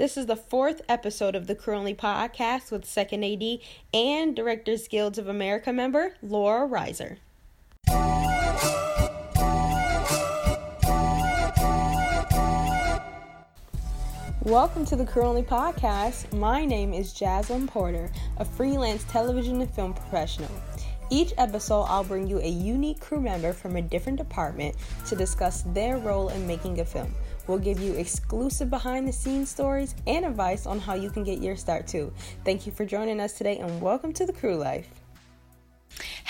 This is the fourth episode of the Only podcast with Second AD and Directors Guilds of America member Laura Reiser. Welcome to the Only podcast. My name is Jaslyn Porter, a freelance television and film professional. Each episode, I'll bring you a unique crew member from a different department to discuss their role in making a film. We'll give you exclusive behind the scenes stories and advice on how you can get your start too. Thank you for joining us today and welcome to the crew life.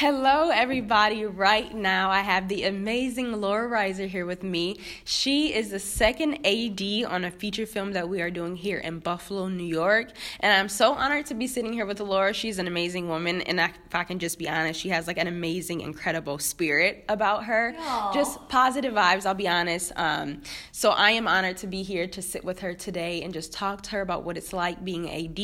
Hello, everybody. Right now, I have the amazing Laura Reiser here with me. She is the second AD on a feature film that we are doing here in Buffalo, New York. And I'm so honored to be sitting here with Laura. She's an amazing woman. And if I can just be honest, she has like an amazing, incredible spirit about her. Aww. Just positive vibes, I'll be honest. Um, so I am honored to be here to sit with her today and just talk to her about what it's like being AD.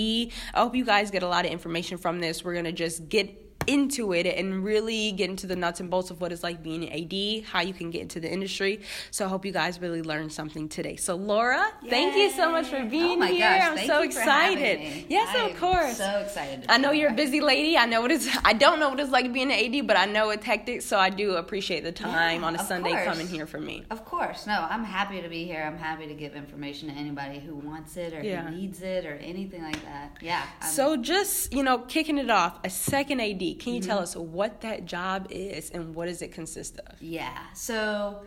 I hope you guys get a lot of information from this. We're going to just get into it and really get into the nuts and bolts of what it's like being an AD, how you can get into the industry. So I hope you guys really learned something today. So Laura, Yay. thank you so much for being oh here. Gosh, I'm so excited. Yes, I'm of course. So excited. I know you're a busy lady. I know what it's. I don't know what it's like being an AD, but I know it's hectic. So I do appreciate the time yeah, on a Sunday course. coming here for me. Of course. No, I'm happy to be here. I'm happy to give information to anybody who wants it or yeah. who needs it or anything like that. Yeah. I'm, so just you know, kicking it off, a second AD. Can you mm-hmm. tell us what that job is and what does it consist of? Yeah. So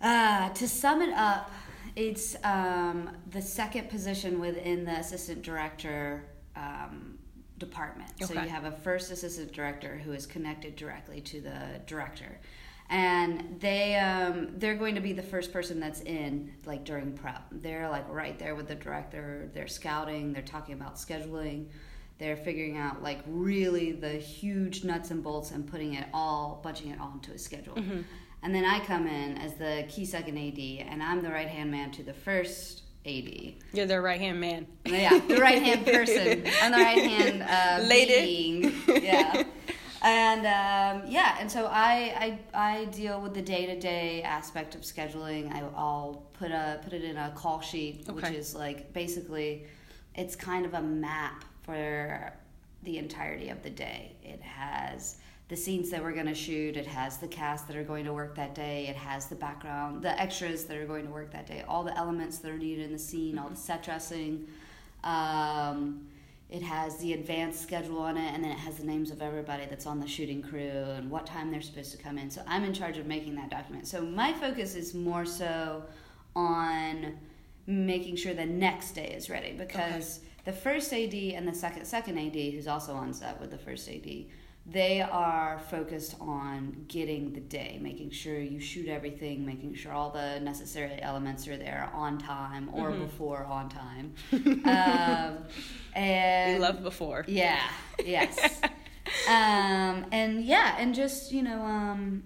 uh, to sum it up, it's um, the second position within the assistant director um, department. Okay. So you have a first assistant director who is connected directly to the director. And they um, they're going to be the first person that's in like during prep. They're like right there with the director. They're scouting. They're talking about scheduling they're figuring out like really the huge nuts and bolts and putting it all bunching it all into a schedule mm-hmm. and then i come in as the key second ad and i'm the right hand man to the first AD. You're the right hand man. Yeah, the right hand person. I'm the right hand uh, lady. Being. Yeah. and um, yeah, and so I, I I deal with the day to day aspect of scheduling. I, will put a put it in a call sheet, okay. which is like basically, it's kind of a map for the entirety of the day. It has the scenes that we're going to shoot, it has the cast that are going to work that day, it has the background, the extras that are going to work that day, all the elements that are needed in the scene, all the set dressing. Um, it has the advanced schedule on it, and then it has the names of everybody that's on the shooting crew and what time they're supposed to come in. So I'm in charge of making that document. So my focus is more so on making sure the next day is ready because. Okay the first AD and the second second AD, who's also on set with the first AD, they are focused on getting the day, making sure you shoot everything, making sure all the necessary elements are there on time or mm-hmm. before on time. um, and we love before. Yeah. Yes. um, and yeah, and just you know, um,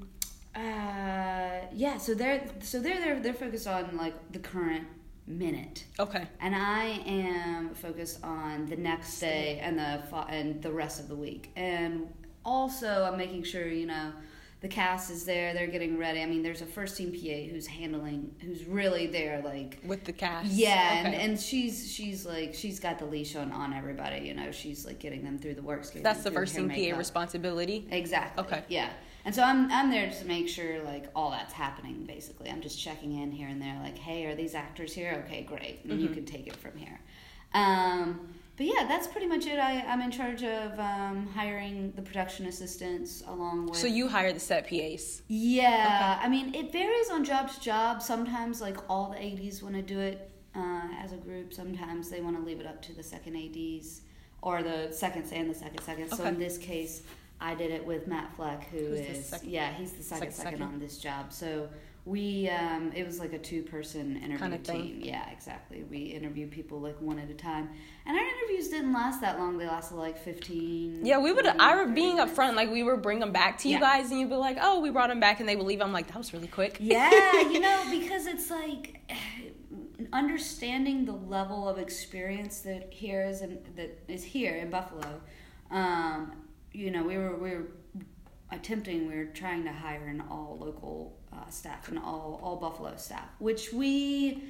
uh, yeah. So they're so they're they're they're focused on like the current minute. Okay. And I am focused on the next day and the and the rest of the week. And also I'm making sure, you know, the cast is there, they're getting ready. I mean, there's a first team PA who's handling who's really there like with the cast. Yeah, okay. and, and she's she's like she's got the leash on on everybody, you know. She's like getting them through the work. That's the first team PA responsibility. Exactly. Okay. Yeah. And so I'm I'm there to make sure like all that's happening. Basically, I'm just checking in here and there, like, hey, are these actors here? Okay, great, and mm-hmm. you can take it from here. Um, but yeah, that's pretty much it. I, I'm in charge of um, hiring the production assistants along with. So you hire the set PAs? Yeah. Okay. I mean, it varies on job to job. Sometimes, like, all the ADs want to do it uh, as a group. Sometimes they want to leave it up to the second ADs or the seconds and the second second. Okay. So in this case, I did it with Matt Fleck, who Who's is yeah, he's the second, second, second on this job. So we um, it was like a two person interview kind of team. Yeah, exactly. We interviewed people like one at a time, and our interviews didn't last that long. They lasted like fifteen. Yeah, we would. I were being up front, like we would bring them back to you yeah. guys, and you'd be like, "Oh, we brought them back," and they would leave. I'm like, "That was really quick." Yeah, you know, because it's like understanding the level of experience that here is in, that is here in Buffalo. Um, you know, we were we were attempting, we were trying to hire an all local uh, staff and all all Buffalo staff, which we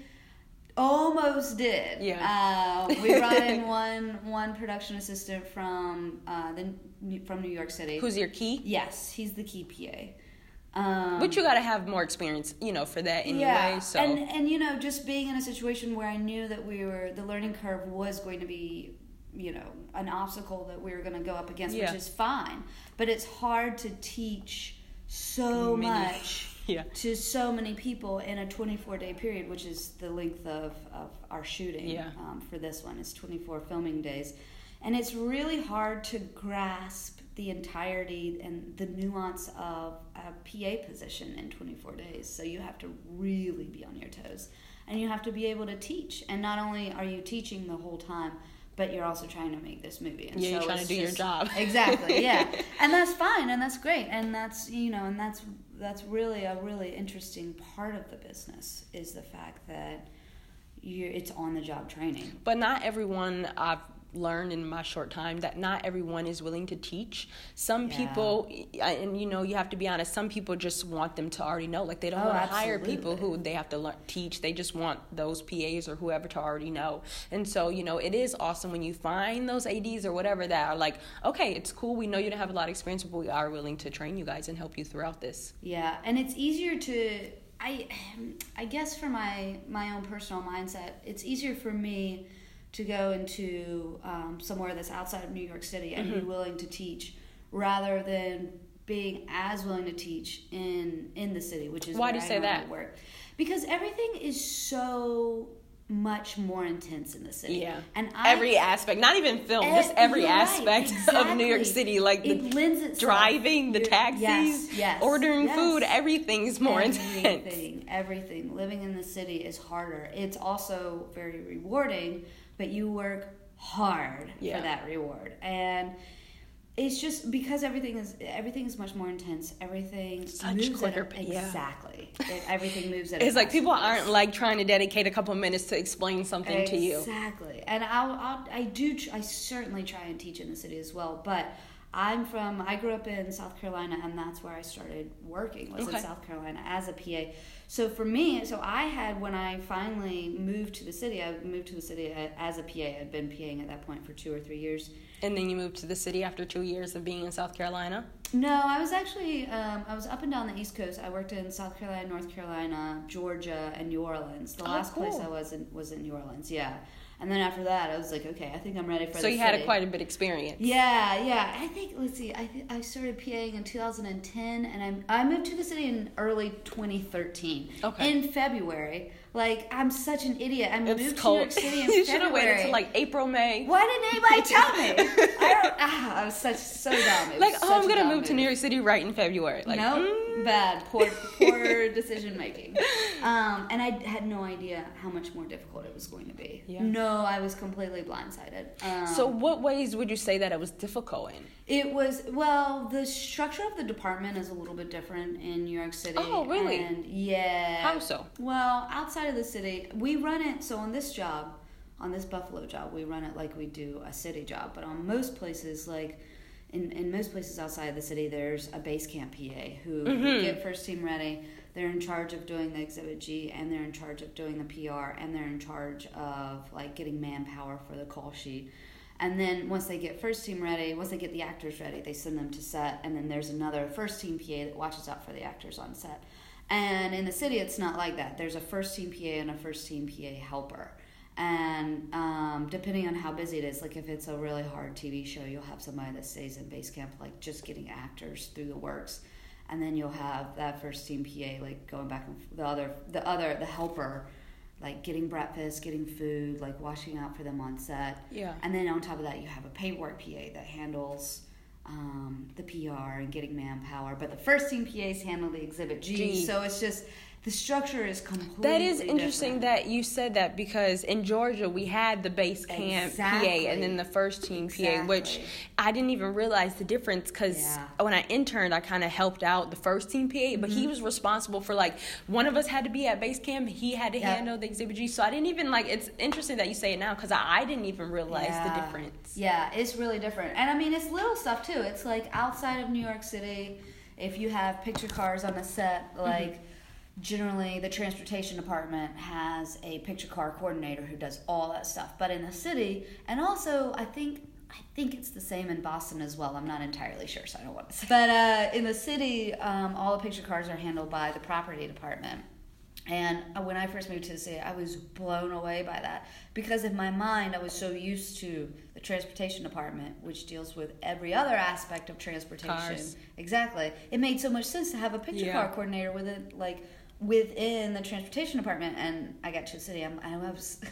Almost did. Yeah. Uh, we brought in one one production assistant from uh, the from New York City. Who's your key? Yes, he's the key PA. Um, but you got to have more experience, you know, for that anyway. Yeah. So and and you know, just being in a situation where I knew that we were the learning curve was going to be, you know, an obstacle that we were going to go up against, yeah. which is fine. But it's hard to teach so Many. much yeah. to so many people in a 24 day period, which is the length of, of our shooting yeah. um, for this one. It's 24 filming days. And it's really hard to grasp the entirety and the nuance of a PA position in 24 days. So you have to really be on your toes. And you have to be able to teach. And not only are you teaching the whole time, but you're also trying to make this movie. And yeah, so you're trying to do just, your job. exactly. Yeah, and that's fine, and that's great, and that's you know, and that's that's really a really interesting part of the business is the fact that you it's on the job training. But not everyone I've learned in my short time that not everyone is willing to teach. Some yeah. people, and you know, you have to be honest. Some people just want them to already know. Like they don't oh, want to hire people who they have to learn, teach. They just want those PAs or whoever to already know. And so, you know, it is awesome when you find those ADs or whatever that are like, okay, it's cool. We know you don't have a lot of experience, but we are willing to train you guys and help you throughout this. Yeah, and it's easier to. I, I guess for my my own personal mindset, it's easier for me to go into um, somewhere that's outside of New York City and mm-hmm. be willing to teach rather than being as willing to teach in in the city, which is why do you I say that? Work. Because everything is so much more intense in the city. Yeah, and I, every aspect, not even film, just every aspect right, exactly. of New York City, like it the driving, the taxis, yes, yes, ordering yes. food, everything's more everything, intense. Everything, everything. Living in the city is harder. It's also very rewarding but you work hard yeah. for that reward. And it's just because everything is everything is much more intense. Everything Such moves quicker, at, exactly. It, everything moves at. It's like people pace. aren't like trying to dedicate a couple minutes to explain something exactly. to you. Exactly, and I'll, I'll I do I certainly try and teach in the city as well, but. I'm from. I grew up in South Carolina, and that's where I started working. Was okay. in South Carolina as a PA. So for me, so I had when I finally moved to the city, I moved to the city as a PA. I'd been PAing at that point for two or three years. And then you moved to the city after two years of being in South Carolina. No, I was actually um, I was up and down the East Coast. I worked in South Carolina, North Carolina, Georgia, and New Orleans. The oh, last cool. place I was in was in New Orleans. Yeah. And then after that, I was like, okay, I think I'm ready for. So you city. had a quite a bit experience. Yeah, yeah. I think let's see. I th- I started PAing in 2010, and I I moved to the city in early 2013. Okay. In February. Like I'm such an idiot. I it's moved cold. to New York City in you should have waited until like April, May. Why didn't anybody tell me? I, don't, ah, I was such so dumb. like, oh, I'm gonna move move to New York City right in February. Like, no, mm. bad, poor, poor decision making. Um, and I had no idea how much more difficult it was going to be. Yeah. No, I was completely blindsided. Um, so, what ways would you say that it was difficult in? It was well, the structure of the department is a little bit different in New York City. Oh, really? And yeah. How so? Well, outside of the city, we run it. So on this job, on this Buffalo job, we run it like we do a city job. But on most places, like in, in most places outside of the city, there's a base camp PA who mm-hmm. get first team ready. They're in charge of doing the exhibit G, and they're in charge of doing the PR, and they're in charge of like getting manpower for the call sheet and then once they get first team ready, once they get the actors ready, they send them to set. And then there's another first team PA that watches out for the actors on set. And in the city, it's not like that. There's a first team PA and a first team PA helper. And um, depending on how busy it is, like if it's a really hard TV show, you'll have somebody that stays in base camp, like just getting actors through the works. And then you'll have that first team PA, like going back and the other, the other, the helper like getting breakfast, getting food, like washing out for them on set. Yeah. And then on top of that, you have a paperwork PA that handles um, the PR and getting manpower. But the first team PAs handle the exhibit G. G. So it's just the structure is completely that is interesting different. that you said that because in georgia we had the base camp exactly. pa and then the first team exactly. pa which i didn't even realize the difference because yeah. when i interned i kind of helped out the first team pa mm-hmm. but he mm-hmm. was responsible for like one of us had to be at base camp he had to yep. handle the exhibit g so i didn't even like it's interesting that you say it now because I, I, didn't even realize yeah. the difference yeah it's really different and i mean it's little stuff too it's like outside of new york city if you have picture cars on the set like mm-hmm generally the transportation department has a picture car coordinator who does all that stuff. But in the city, and also I think I think it's the same in Boston as well. I'm not entirely sure, so I don't want to say. But uh, in the city, um, all the picture cars are handled by the property department. And when I first moved to the city, I was blown away by that because in my mind, I was so used to the transportation department, which deals with every other aspect of transportation. Cars. Exactly. It made so much sense to have a picture yeah. car coordinator with it like, within the transportation department. And I got to the city, I'm, I was.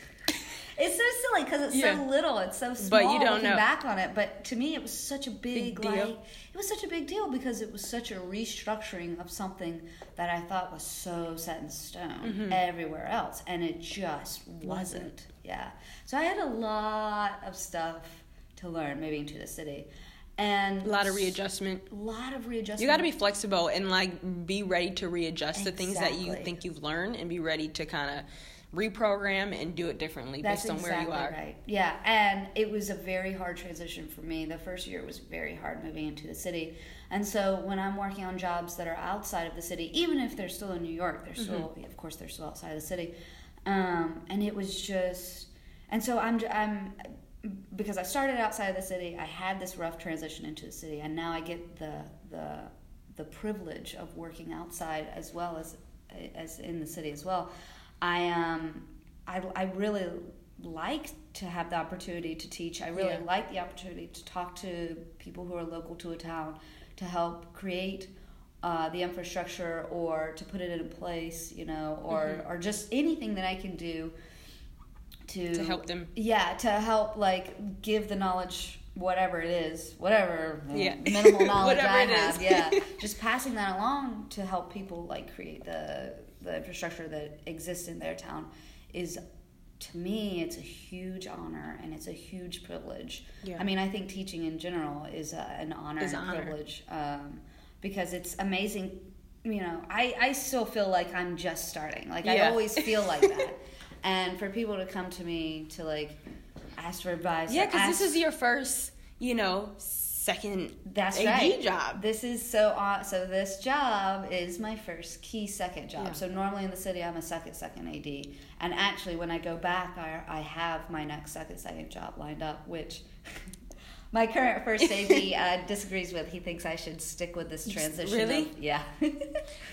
It's so silly because it's yeah. so little. It's so small. But you don't looking know. back on it. But to me, it was such a big, big like it was such a big deal because it was such a restructuring of something that I thought was so set in stone mm-hmm. everywhere else, and it just wasn't. wasn't. Yeah. So I had a lot of stuff to learn moving to the city and a lot of readjustment a lot of readjustment you got to be flexible and like be ready to readjust exactly. the things that you think you've learned and be ready to kind of reprogram and do it differently That's based on exactly where you are. Right. Yeah, and it was a very hard transition for me. The first year was very hard moving into the city. And so when I'm working on jobs that are outside of the city, even if they're still in New York, they're still mm-hmm. of course they're still outside of the city. Um, and it was just and so I'm I'm because I started outside of the city, I had this rough transition into the city and now I get the the the privilege of working outside as well as as in the city as well. I um I I really like to have the opportunity to teach. I really yeah. like the opportunity to talk to people who are local to a town to help create uh, the infrastructure or to put it in place, you know, or mm-hmm. or just anything that I can do to to help them. Yeah, to help like give the knowledge whatever it is, whatever yeah. minimal knowledge I have, yeah, just passing that along to help people like create the the infrastructure that exists in their town is to me it's a huge honor and it's a huge privilege yeah. i mean i think teaching in general is a, an honor is and honor. privilege um, because it's amazing you know I, I still feel like i'm just starting like yeah. i always feel like that and for people to come to me to like ask for advice yeah because this is your first you know second that's AD right. job. This is so uh, so this job is my first key second job. Yeah. So normally in the city I'm a second second AD. And actually when I go back I I have my next second second job lined up which my current first AD uh, disagrees with. He thinks I should stick with this transition. Really? Of, yeah.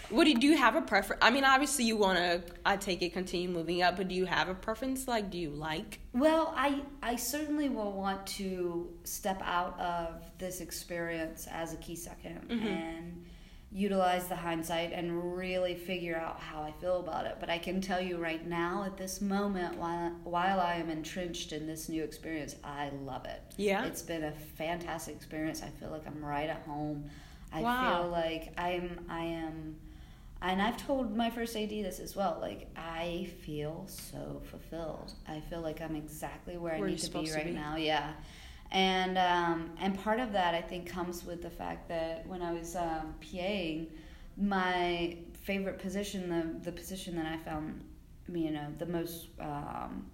what do you, do you have a preference? I mean, obviously you want to. I take it continue moving up, but do you have a preference? Like, do you like? Well, I I certainly will want to step out of this experience as a key 2nd mm-hmm. and utilize the hindsight and really figure out how I feel about it. But I can tell you right now, at this moment, while while I am entrenched in this new experience, I love it. Yeah, it's been a fantastic experience. I feel like I'm right at home. I wow. feel like I'm I am. And I've told my first AD this as well. Like I feel so fulfilled. I feel like I'm exactly where, where I need to be right to be. now. Yeah, and um, and part of that I think comes with the fact that when I was um, PAing, my favorite position, the the position that I found, you know, the most um,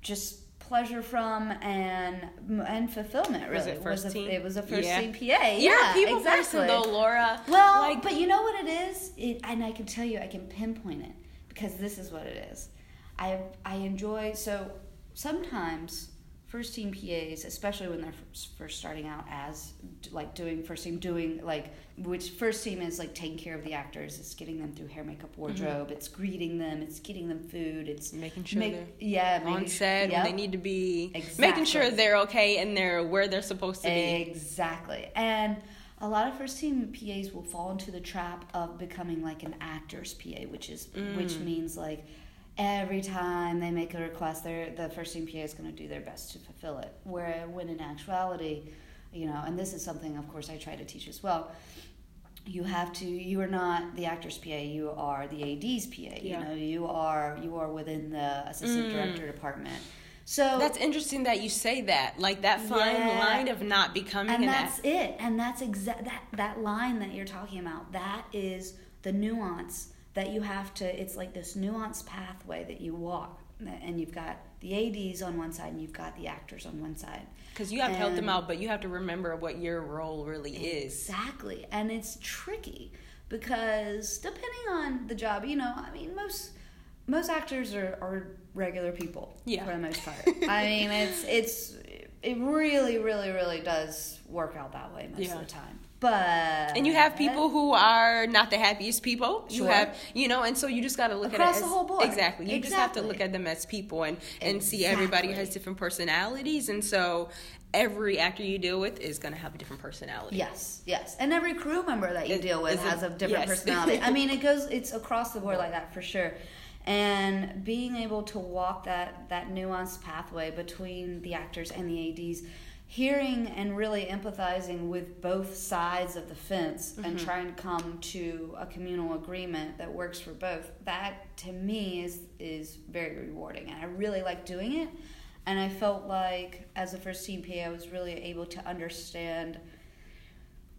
just pleasure from and and fulfillment really was it, first was team? A, it was a first yeah. team PA yeah, yeah people exactly person though Laura well like, but you know what it is? It, and I can tell you I can pinpoint it because this is what it is. I I enjoy so sometimes first team PAs, especially when they're first starting out as like doing first team, doing like which first team is like taking care of the actors, it's getting them through hair, makeup, mm-hmm. wardrobe, mm-hmm. it's greeting them, it's getting them food, it's making sure make, they're yeah on set yep. when they need to be, exactly. making sure they're okay and they're where they're supposed to be. Exactly, and a lot of first team PAs will fall into the trap of becoming like an actor's PA, which is mm. which means like every time they make a request, the first team PA is going to do their best to fulfill it. Where when in actuality, you know, and this is something, of course, I try to teach as well. You have to. You are not the actor's PA. You are the AD's PA. Yeah. You know, you are you are within the assistant mm. director department. So that's interesting that you say that, like that fine yeah. line of not becoming. And that's act- it. And that's exact that that line that you're talking about. That is the nuance that you have to it's like this nuanced pathway that you walk and you've got the ads on one side and you've got the actors on one side because you have and to help them out but you have to remember what your role really exactly. is exactly and it's tricky because depending on the job, you know, I mean, most most actors are, are regular people yeah. for the most part. I mean, it's it's it really, really, really does work out that way most yeah. of the time. But and you have people who are not the happiest people. You have you know, and so you just got to look Across at it as, the whole board. Exactly. You exactly. just have to look at them as people and and exactly. see everybody has different personalities, and so every actor you deal with is going to have a different personality. Yes, yes, and every crew member that you it, deal with has a, a different yes. personality. I mean, it goes it's across the board like that for sure. And being able to walk that that nuanced pathway between the actors and the ads hearing and really empathizing with both sides of the fence mm-hmm. and trying to come to a communal agreement that works for both that to me is is very rewarding and i really like doing it and i felt like as a first team pa i was really able to understand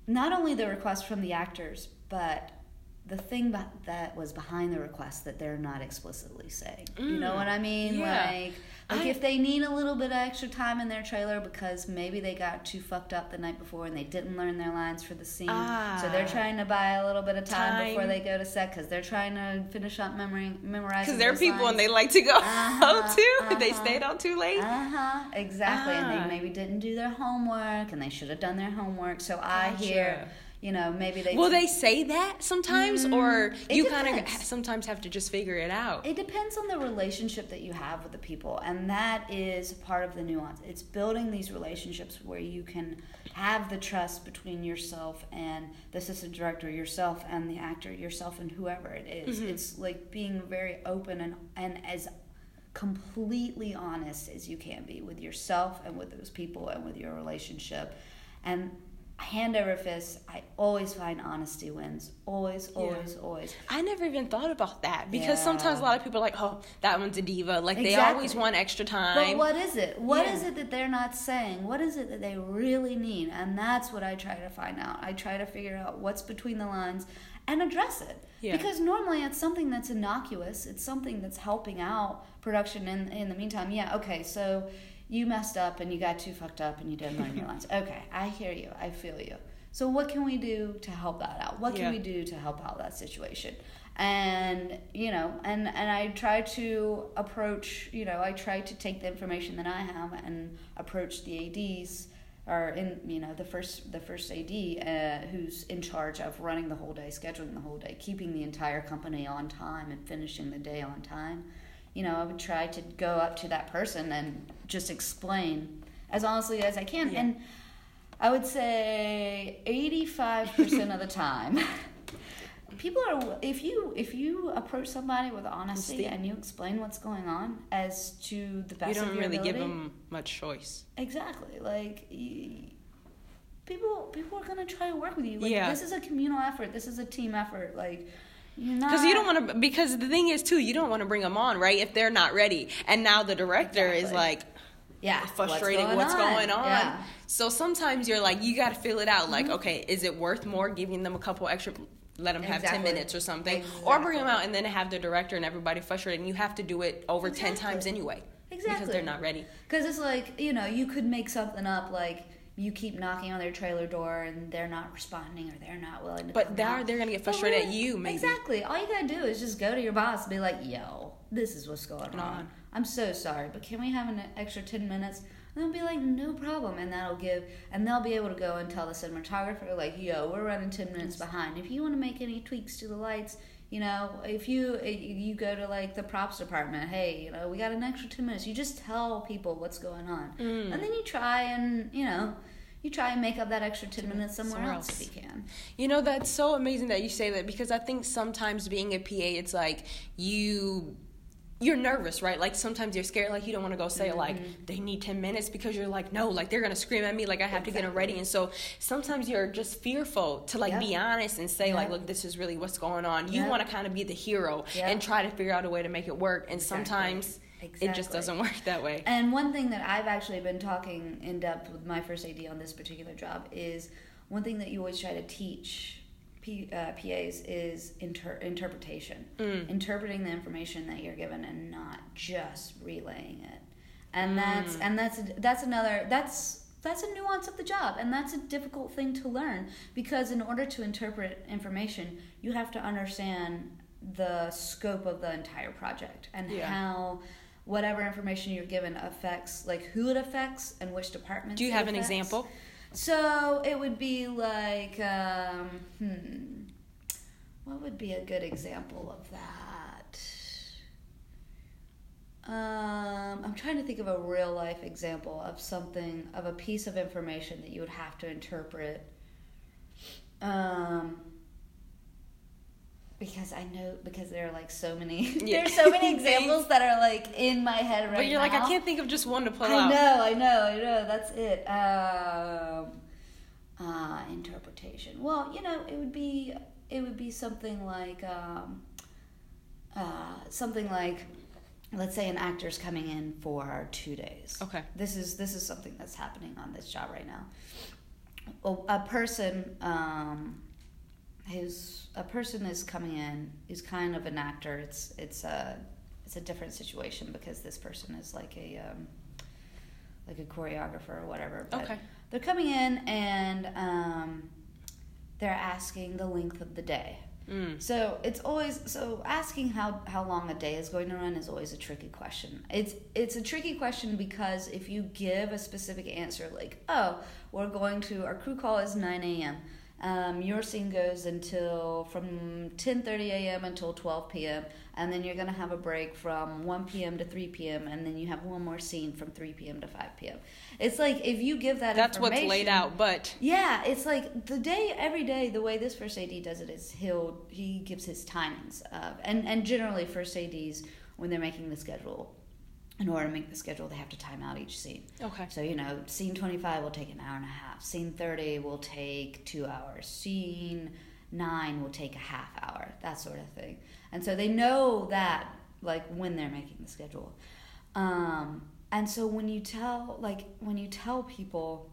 not only the request from the actors but the thing that was behind the request that they're not explicitly saying. Mm. You know mm. what I mean? Yeah. Like like I, if they need a little bit of extra time in their trailer because maybe they got too fucked up the night before and they didn't learn their lines for the scene, ah, so they're trying to buy a little bit of time, time. before they go to set because they're trying to finish up memory memorizing. Because they're people lines. and they like to go uh-huh, home too. Uh-huh. They stayed out too late. Uh huh. Exactly, and they ah. maybe didn't do their homework and they should have done their homework. So gotcha. I hear you know maybe they will they say that sometimes mm, or you kind of sometimes have to just figure it out it depends on the relationship that you have with the people and that is part of the nuance it's building these relationships where you can have the trust between yourself and the assistant director yourself and the actor yourself and whoever it is. Mm-hmm. it's like being very open and and as completely honest as you can be with yourself and with those people and with your relationship and hand over fist, I always find honesty wins. Always, always, yeah. always. I never even thought about that because yeah. sometimes a lot of people are like, oh, that one's a diva. Like exactly. they always want extra time. But what is it? What yeah. is it that they're not saying? What is it that they really need? And that's what I try to find out. I try to figure out what's between the lines and address it. Yeah. Because normally it's something that's innocuous. It's something that's helping out production in in the meantime. Yeah, okay, so you messed up and you got too fucked up and you didn't learn your lines. Okay, I hear you. I feel you. So what can we do to help that out? What can yeah. we do to help out that situation? And you know, and and I try to approach. You know, I try to take the information that I have and approach the ads or in you know the first the first AD uh, who's in charge of running the whole day, scheduling the whole day, keeping the entire company on time and finishing the day on time you know, I would try to go up to that person and just explain as honestly as I can. Yeah. And I would say 85% of the time, people are if you if you approach somebody with honesty and you explain what's going on as to the best you don't really ability, give them much choice exactly like you, people people are going to try to work with you like yeah. this is a communal effort this is a team effort like because you don't want to because the thing is too you don't want to bring them on right if they're not ready and now the director exactly. is like yeah frustrating what's going, what's going on, Yeah. so sometimes you're like you got to fill it out like mm-hmm. okay is it worth more giving them a couple extra let them have exactly. 10 minutes or something exactly. or bring them out and then have the director and everybody frustrated and you have to do it over exactly. 10 times anyway exactly because they're not ready because it's like you know you could make something up like you keep knocking on their trailer door and they're not responding or they're not willing to but they're they're gonna get frustrated really, at you maybe. exactly. All you gotta do is just go to your boss and be like yo this is what's going on. on. I'm so sorry but can we have an extra 10 minutes? And they'll be like no problem. And that'll give and they'll be able to go and tell the cinematographer like yo we're running 10 minutes behind. If you want to make any tweaks to the lights you know if you you go to like the props department hey you know we got an extra two minutes you just tell people what's going on mm. and then you try and you know you try and make up that extra 10 minutes somewhere, somewhere else. else if you can. You know, that's so amazing that you say that because I think sometimes being a PA, it's like you you're nervous, right? Like sometimes you're scared, like you don't want to go say mm-hmm. like they need ten minutes because you're like no, like they're gonna scream at me, like I have exactly. to get them ready, and so sometimes you're just fearful to like yep. be honest and say yep. like look, this is really what's going on. You yep. want to kind of be the hero and try to figure out a way to make it work, and exactly. sometimes. Exactly. It just doesn't work that way. And one thing that I've actually been talking in depth with my first AD on this particular job is one thing that you always try to teach P, uh, PAs is inter- interpretation, mm. interpreting the information that you're given and not just relaying it. And mm. that's and that's that's another that's that's a nuance of the job and that's a difficult thing to learn because in order to interpret information you have to understand the scope of the entire project and yeah. how whatever information you're given affects like who it affects and which departments do you have an example so it would be like um, hmm, what would be a good example of that um, I'm trying to think of a real life example of something, of a piece of information that you would have to interpret. Um, because I know because there are like so many yeah. there's so many examples that are like in my head right now. But you're now. like I can't think of just one to pull I out. I know, I know, I know. That's it. Um, uh, interpretation. Well, you know, it would be it would be something like um, uh, something like let's say an actor's coming in for two days. Okay. This is this is something that's happening on this job right now. A person um, who's a person is coming in who's kind of an actor. It's it's a it's a different situation because this person is like a um, like a choreographer or whatever. But okay. They're coming in and um, they're asking the length of the day. Mm. So it's always so asking how how long a day is going to run is always a tricky question. It's it's a tricky question because if you give a specific answer like oh we're going to our crew call is nine a.m. Um, your scene goes until from 10:30 a.m. until 12 p.m. and then you're gonna have a break from 1 p.m. to 3 p.m. and then you have one more scene from 3 p.m. to 5 p.m. It's like if you give that that's what's laid out, but yeah, it's like the day every day. The way this first AD does it is he'll he gives his timings of and and generally first ADs when they're making the schedule in order to make the schedule, they have to time out each scene. Okay. So, you know, scene 25 will take an hour and a half. Scene 30 will take two hours. Scene 9 will take a half hour, that sort of thing. And so they know that, like, when they're making the schedule. Um, and so when you tell, like, when you tell people,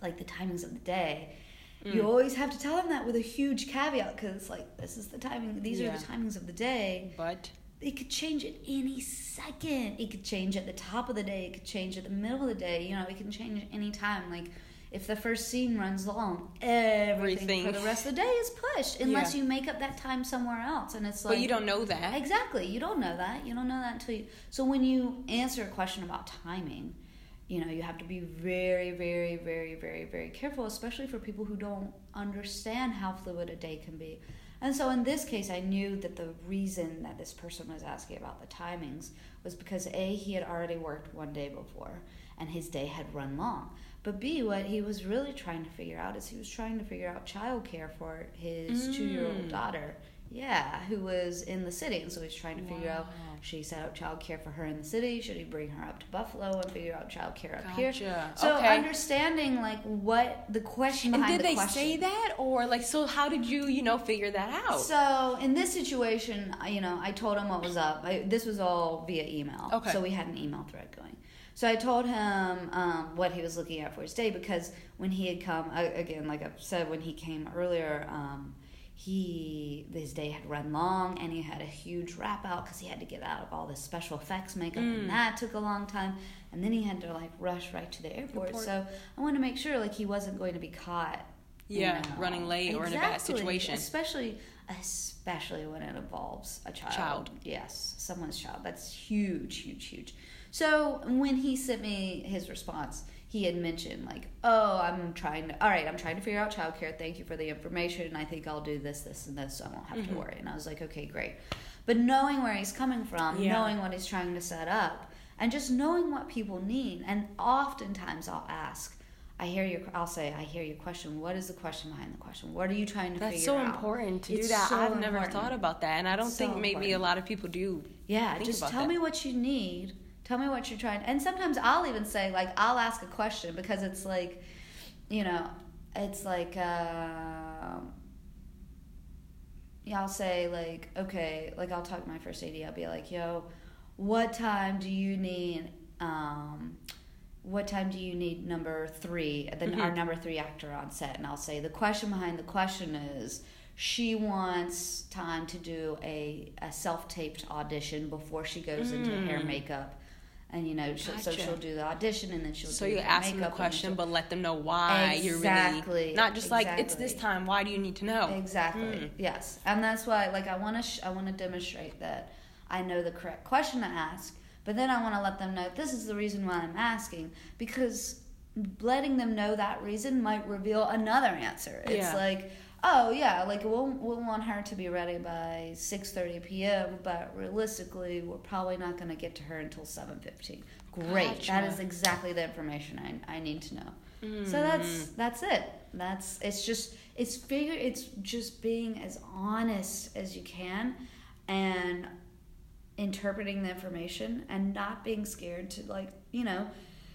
like, the timings of the day, mm. you always have to tell them that with a huge caveat because like, this is the timing, these yeah. are the timings of the day. But it could change at any second. It could change at the top of the day. It could change at the middle of the day. You know, it can change at any time. Like if the first scene runs long, everything, everything. for the rest of the day is pushed unless yeah. you make up that time somewhere else. And it's like, but you don't know that exactly. You don't know that. You don't know that until you. So when you answer a question about timing, you know you have to be very, very, very, very, very careful, especially for people who don't understand how fluid a day can be. And so in this case, I knew that the reason that this person was asking about the timings was because A, he had already worked one day before and his day had run long. But B, what he was really trying to figure out is he was trying to figure out childcare for his mm. two year old daughter. Yeah, who was in the city. And so he's trying to wow. figure out She set up childcare for her in the city? Should he bring her up to Buffalo and figure out childcare up gotcha. here? So okay. understanding like what the question and did the they question. say that or like so how did you you know figure that out? So in this situation, you know, I told him what was up. I, this was all via email. Okay. So we had an email thread going. So I told him um, what he was looking at for his day because when he had come again, like I said, when he came earlier. Um, he his day had run long and he had a huge wrap out because he had to get out of all this special effects makeup mm. and that took a long time. And then he had to like rush right to the airport, airport. so i wanted to make sure like he wasn't going to be caught yeah you know, running late exactly. or in a bad situation. Especially especially when it involves a child. Child. Yes someone's child. That's huge huge huge. So when he sent me his response he had mentioned like, "Oh, I'm trying to. All right, I'm trying to figure out childcare. Thank you for the information. I think I'll do this, this, and this, so I won't have mm-hmm. to worry." And I was like, "Okay, great." But knowing where he's coming from, yeah. knowing what he's trying to set up, and just knowing what people need, and oftentimes I'll ask. I hear your. I'll say, I hear your question. What is the question behind the question? What are you trying to That's figure so out? That's so important to it's do that. So I've never important. thought about that, and I don't so think maybe important. a lot of people do. Yeah, just tell that. me what you need Tell me what you're trying. And sometimes I'll even say like I'll ask a question because it's like, you know, it's like. Uh, yeah, I'll say like, okay, like I'll talk to my first AD. I'll be like, yo, what time do you need? Um, what time do you need number three? Then mm-hmm. our number three actor on set, and I'll say the question behind the question is she wants time to do a, a self taped audition before she goes mm. into hair mm. makeup and you know she'll, so she'll do the audition and then she'll So do you the ask them the makeup and then question, but let them know why you're really not just like it's this time. Why do you need to know? Exactly. Hmm. Yes, and that's why, like, I want to, sh- I want to demonstrate that I know the correct question to ask, but then I want to let them know this is the reason why I'm asking because letting them know that reason might reveal another answer. It's Yeah. like, oh yeah, like we'll we'll want her to be ready by six thirty p.m., but realistically, we're probably not going to get to her until seven fifteen. Great, that Gotcha. is exactly the information I, I need to know. Mm. So that's that's it. That's it's just it's figure it's just being as honest as you can and interpreting the information and not being scared to like, you know,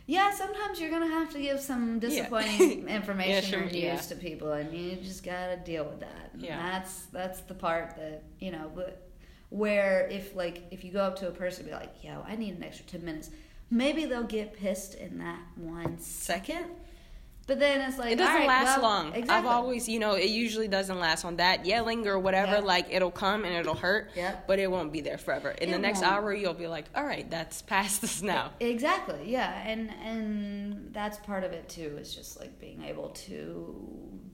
yeah, sometimes you're gonna have to give some disappointing information information sure, or news yeah. to people and you just gotta deal with that. And Yeah. That's that's the part that, you know, but where if like if you go up to a person and be like, yo, I need an extra ten minutes, maybe they'll get pissed in that one second. But then it's like It doesn't right, last well, long. I've always, you know, it usually doesn't last on that yelling or whatever. Yeah. Like it'll come and it'll hurt, Yep. but it won't be there forever. In the next won't. hour, you'll be like, all right, that's past us now. Exactly. Yeah, and and that's part of it too. Is just like being able to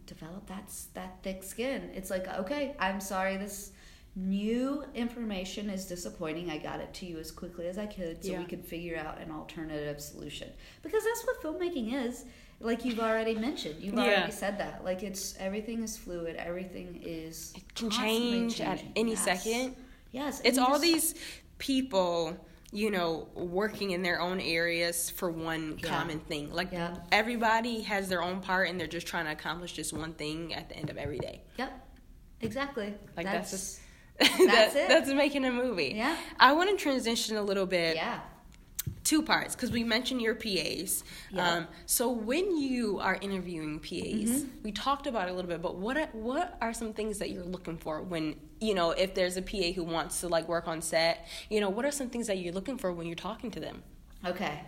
develop that that thick skin. It's like okay, I'm sorry. This new information is disappointing. I got it to you as quickly as I could, so Yeah. we could figure out an alternative solution. Because that's what filmmaking is. Like you've already mentioned, you've Yeah. already said that. Like it's everything is fluid. Everything is It can change at any Yes. second. Yes, It's all just- these people, you know, working in their own areas for one Yeah. common thing. Like Yeah. everybody has their own part, and they're just trying to accomplish just one thing at the end of every day. Yep, exactly. Like that's, just. That's it. That's making a movie. Yeah. I want to transition a little bit. yeah. Two parts because we mentioned your PAs. Yeah. Um, so when you are interviewing PAs, Mm-hmm. we talked about it a little bit, but what are, what are some things that you're looking for when you know if there's a PA who wants to like work on set? You know, what are some things that you're looking for when you're talking to them? Okay,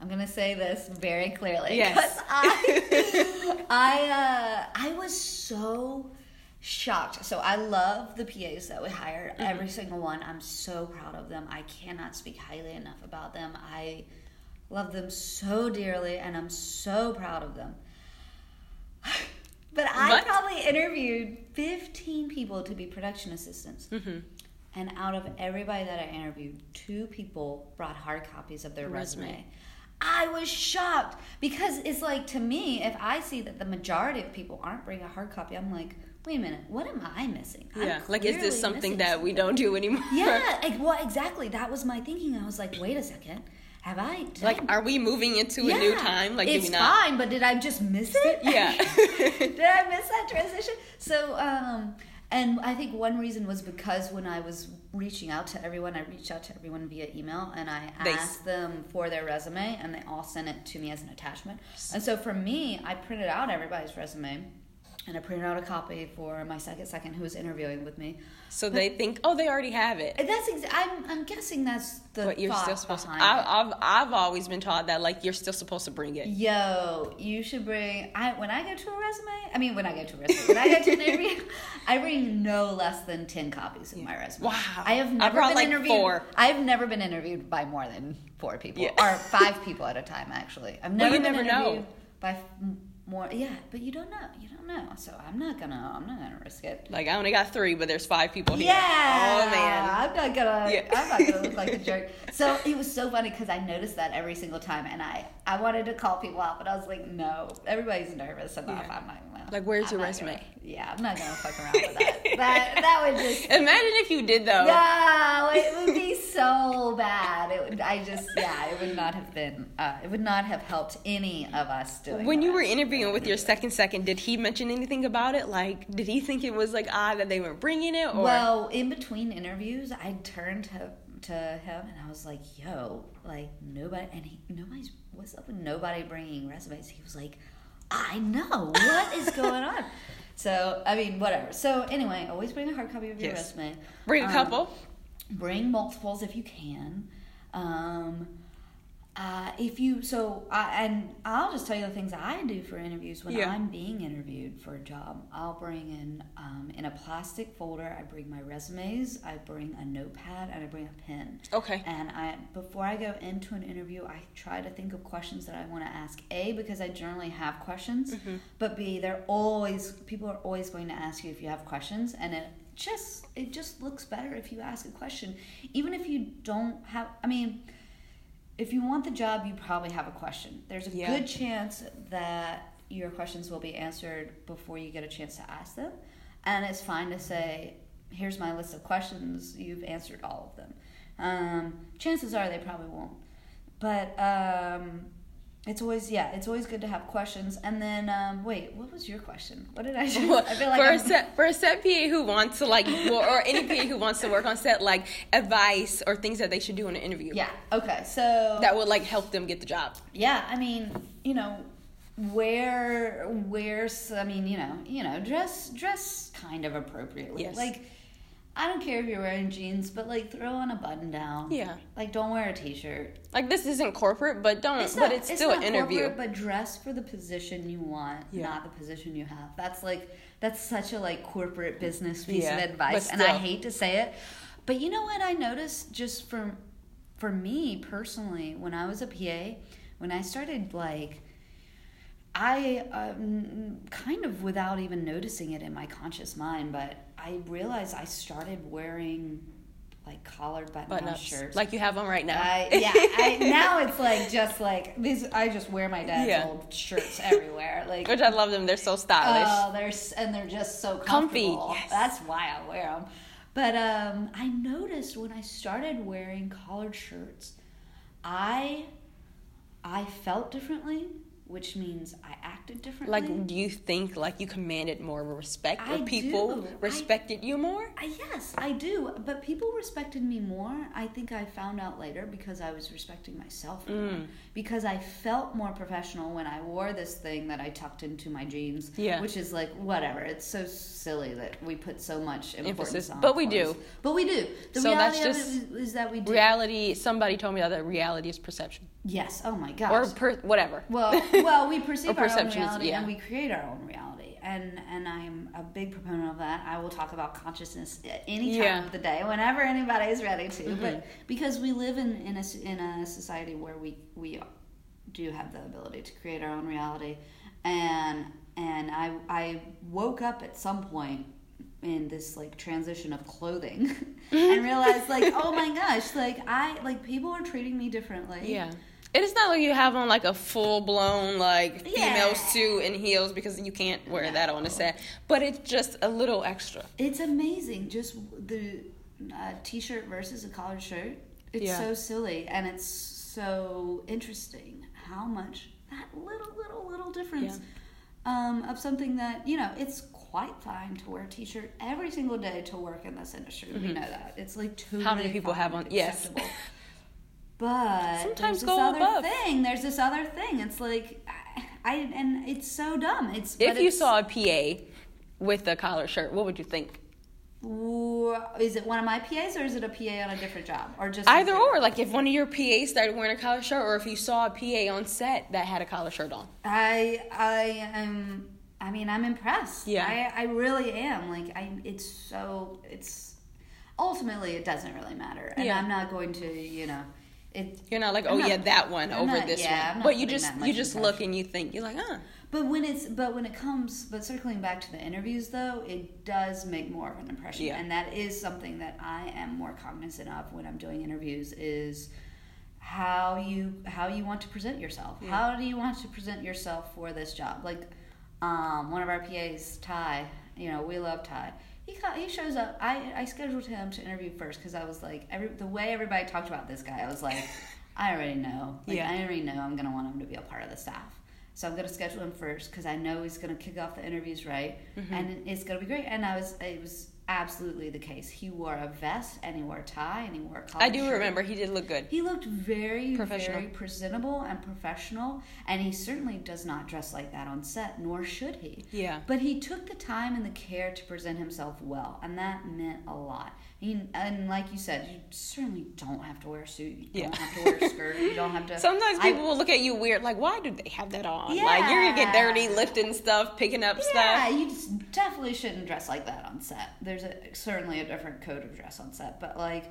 I'm gonna say this very clearly. Yes. I, I, uh, I was so shocked. So I love the PAs that we hired. Mm-hmm. Every single one. I'm so proud of them. I cannot speak highly enough about them. I love them so dearly, and I'm so proud of them. But I But- probably interviewed 15 people to be production assistants. Mm-hmm. And out of everybody that I interviewed, two people brought hard copies of their resume. Resume. I was shocked because it's like to me, if I see that the majority of people aren't bringing a hard copy, I'm like, wait a minute, what am I missing? I'm Yeah, like is this something that we don't do anymore? Yeah, like, well, exactly. That was my thinking. I was like, wait a second, have I? like, I- are we moving into a new time? Like, it's fine, but did I just miss it? Yeah. did I miss that transition? So, um, and I think one reason was because when I was reaching out to everyone, I reached out to everyone via email and I They- asked them for their resume and they all sent it to me as an attachment. And so for me, I printed out everybody's resume and I printed out a copy for my second second who was interviewing with me. So they think, oh, they already have it. That's ex- I'm I'm guessing that's the But you're still supposed to. I, I've I've always been taught that like you're still supposed to bring it. Yo, you should bring. I when I go to a resume. I mean, when I go to a resume, when I go to an interview, I bring no less than ten copies of my resume. Wow. I have I never brought, been like, interviewed. four. I've never been interviewed by more than four people Yeah. or five people at a time. Actually, I've never you been never know. interviewed by f- m- more. Yeah, but you don't know. You don't know. So I'm not gonna. I'm not gonna risk it. Like I only got three, but there's five people here. Yeah. Oh man. I'm not gonna. Yeah. I'm not gonna look like a jerk. So it was so funny because I noticed that every single time, and I I wanted to call people out, but I was like, no, everybody's nervous enough. Yeah. I'm not gonna. Like, where's I'm your resume? gonna- yeah, I'm not gonna fuck around with that. that that would just. Imagine if you did though. No, it would be so bad. It would. I just. Yeah, it would not have been. Uh, it would not have helped any of us doing. When you were interviewing with your second second, did he mention anything about it? Like, did he think it was like odd that they weren't bringing it? Or Well, in between interviews, I turned to to him and I was like, "Yo, like nobody," and he nobody's what's up with nobody bringing resumes? He was like, "I know what is going on." So I mean, whatever. So anyway, always bring a hard copy of your Yes. resume. bring a Um, couple. Bring multiples if you can. Um, Uh, if you so I, and I'll just tell you the things I do for interviews when yeah. I'm being interviewed for a job. I'll bring in um, in a plastic folder. I bring my resumes. I bring a notepad and I bring a pen. Okay. And I before I go into an interview, I try to think of questions that I want to ask. A because I generally have questions, mm-hmm. but B they're always people are always going to ask you if you have questions, and it just it just looks better if you ask a question, even if you don't have. I mean if you want the job, you probably have a question. There's a yeah. good chance that your questions will be answered before you get a chance to ask them. And it's fine to say, here's my list of questions, you've answered all of them. Um, chances are they probably won't. But um, it's always yeah, it's always good to have questions. And then um, wait, what was your question? What did I? I feel like for I'm... a set for a set PA who wants to like or any PA who wants to work on set, like advice or things that they should do in an interview. Yeah. Okay. So that would like help them get the job. Yeah. I mean, you know, wear wear. I mean, you know, you know, dress dress kind of appropriately. Yes. Like I don't care if you're wearing jeans, but like throw on a button down. Yeah. Like don't wear a t-shirt. Like this isn't corporate, but don't. It's not, but it's, it's still an interview. but dress for the position you want, yeah. not the position you have. That's like that's such a like corporate business piece yeah, of advice, and I hate to say it, but you know what I noticed just for for me personally when I was a PA, when I started like I um, kind of without even noticing it in my conscious mind, but I realized I started wearing like collared button, button shirts, like you have them right now. I, yeah, I, now it's like just like these. I just wear my dad's yeah. old shirts everywhere, like which I love them. They're so stylish. Oh, they're and they're just so comfy. Yes. That's why I wear them. But um, I noticed when I started wearing collared shirts, I I felt differently which means I acted differently. Like, do you think like you commanded more respect, or I people do. respected I, you more? I, yes, I do. But people respected me more. I think I found out later because I was respecting myself more. Mm. Because I felt more professional when I wore this thing that I tucked into my jeans. Yeah. Which is like whatever. It's so silly that we put so much emphasis on. But we do. But we do. The so reality that's just of it is, is that we do. Reality. Somebody told me that reality is perception. Yes. Oh my gosh. Or per, whatever. Well, well, we perceive our own reality yeah. and we create our own reality, and and I'm a big proponent of that. I will talk about consciousness any time yeah. of the day, whenever anybody is ready to. Mm-hmm. But because we live in in a in a society where we we do have the ability to create our own reality, and and I I woke up at some point in this like transition of clothing and realized like oh my gosh like i like people are treating me differently yeah it is not like you have on like a full blown like female yeah. suit and heels because you can't wear no. that on a set. But it's just a little extra. It's amazing, just the uh, t-shirt versus a collared shirt. It's yeah. so silly and it's so interesting how much that little little little difference yeah. um, of something that you know it's quite fine to wear a t-shirt every single day to work in this industry. Mm-hmm. We know that it's like too. How many people have on? Yes. But sometimes go other above. thing. There's this other thing. It's like I, and it's so dumb. It's if you it's, saw a PA with a collar shirt, what would you think? Is it one of my PAs or is it a PA on a different job or just either or? Like if one of your PAs started wearing a collar shirt, or if you saw a PA on set that had a collar shirt on. I I am. I mean, I'm impressed. Yeah, I, I really am. Like I, it's so it's ultimately it doesn't really matter, and yeah. I'm not going to you know it, you're not like, oh not, yeah, that one I'm over not, this yeah, one. But you just you just look and you think you're like, huh. But when it's but when it comes but circling back to the interviews though, it does make more of an impression, yeah. and that is something that I am more cognizant of when I'm doing interviews is how you how you want to present yourself. Yeah. How do you want to present yourself for this job? Like um, one of our PAs, Ty. You know, we love Ty he he shows up. I I scheduled him to interview first because I was like every the way everybody talked about this guy, I was like, I already know. Like, yeah. I already know I'm gonna want him to be a part of the staff. So I'm gonna schedule him first because I know he's gonna kick off the interviews right, mm-hmm. and it's gonna be great. And I was it was absolutely the case. He wore a vest and he wore a tie and he wore a collar. I do shirt. remember he did look good. He looked very, very presentable and professional, and he certainly does not dress like that on set, nor should he. Yeah. But he took the time and the care to present himself well, and that meant a lot. And like you said, you certainly don't have to wear a suit. You Yeah. don't have to wear a skirt. You don't have to. Sometimes I- people will look at you weird, like, why do they have that on? Like, you're gonna get dirty lifting stuff, picking up Yeah, stuff. Yeah, you just definitely shouldn't dress like that on set. There's a, certainly a different code of dress on set, but like,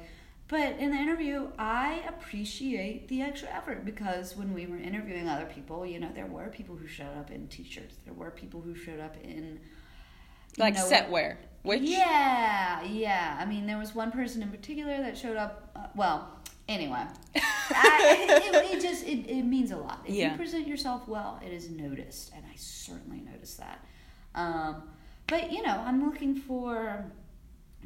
but in the interview, I appreciate the extra effort because when we were interviewing other people, you know, there were people who showed up in t-shirts. There were people who showed up in Like know, set wear, which yeah, yeah. I mean, there was one person in particular that showed up. Uh, well, anyway, I, it, it just it, it means a lot. If Yeah. you present yourself well, it is noticed, and I certainly noticed that. Um, but you know, I'm looking for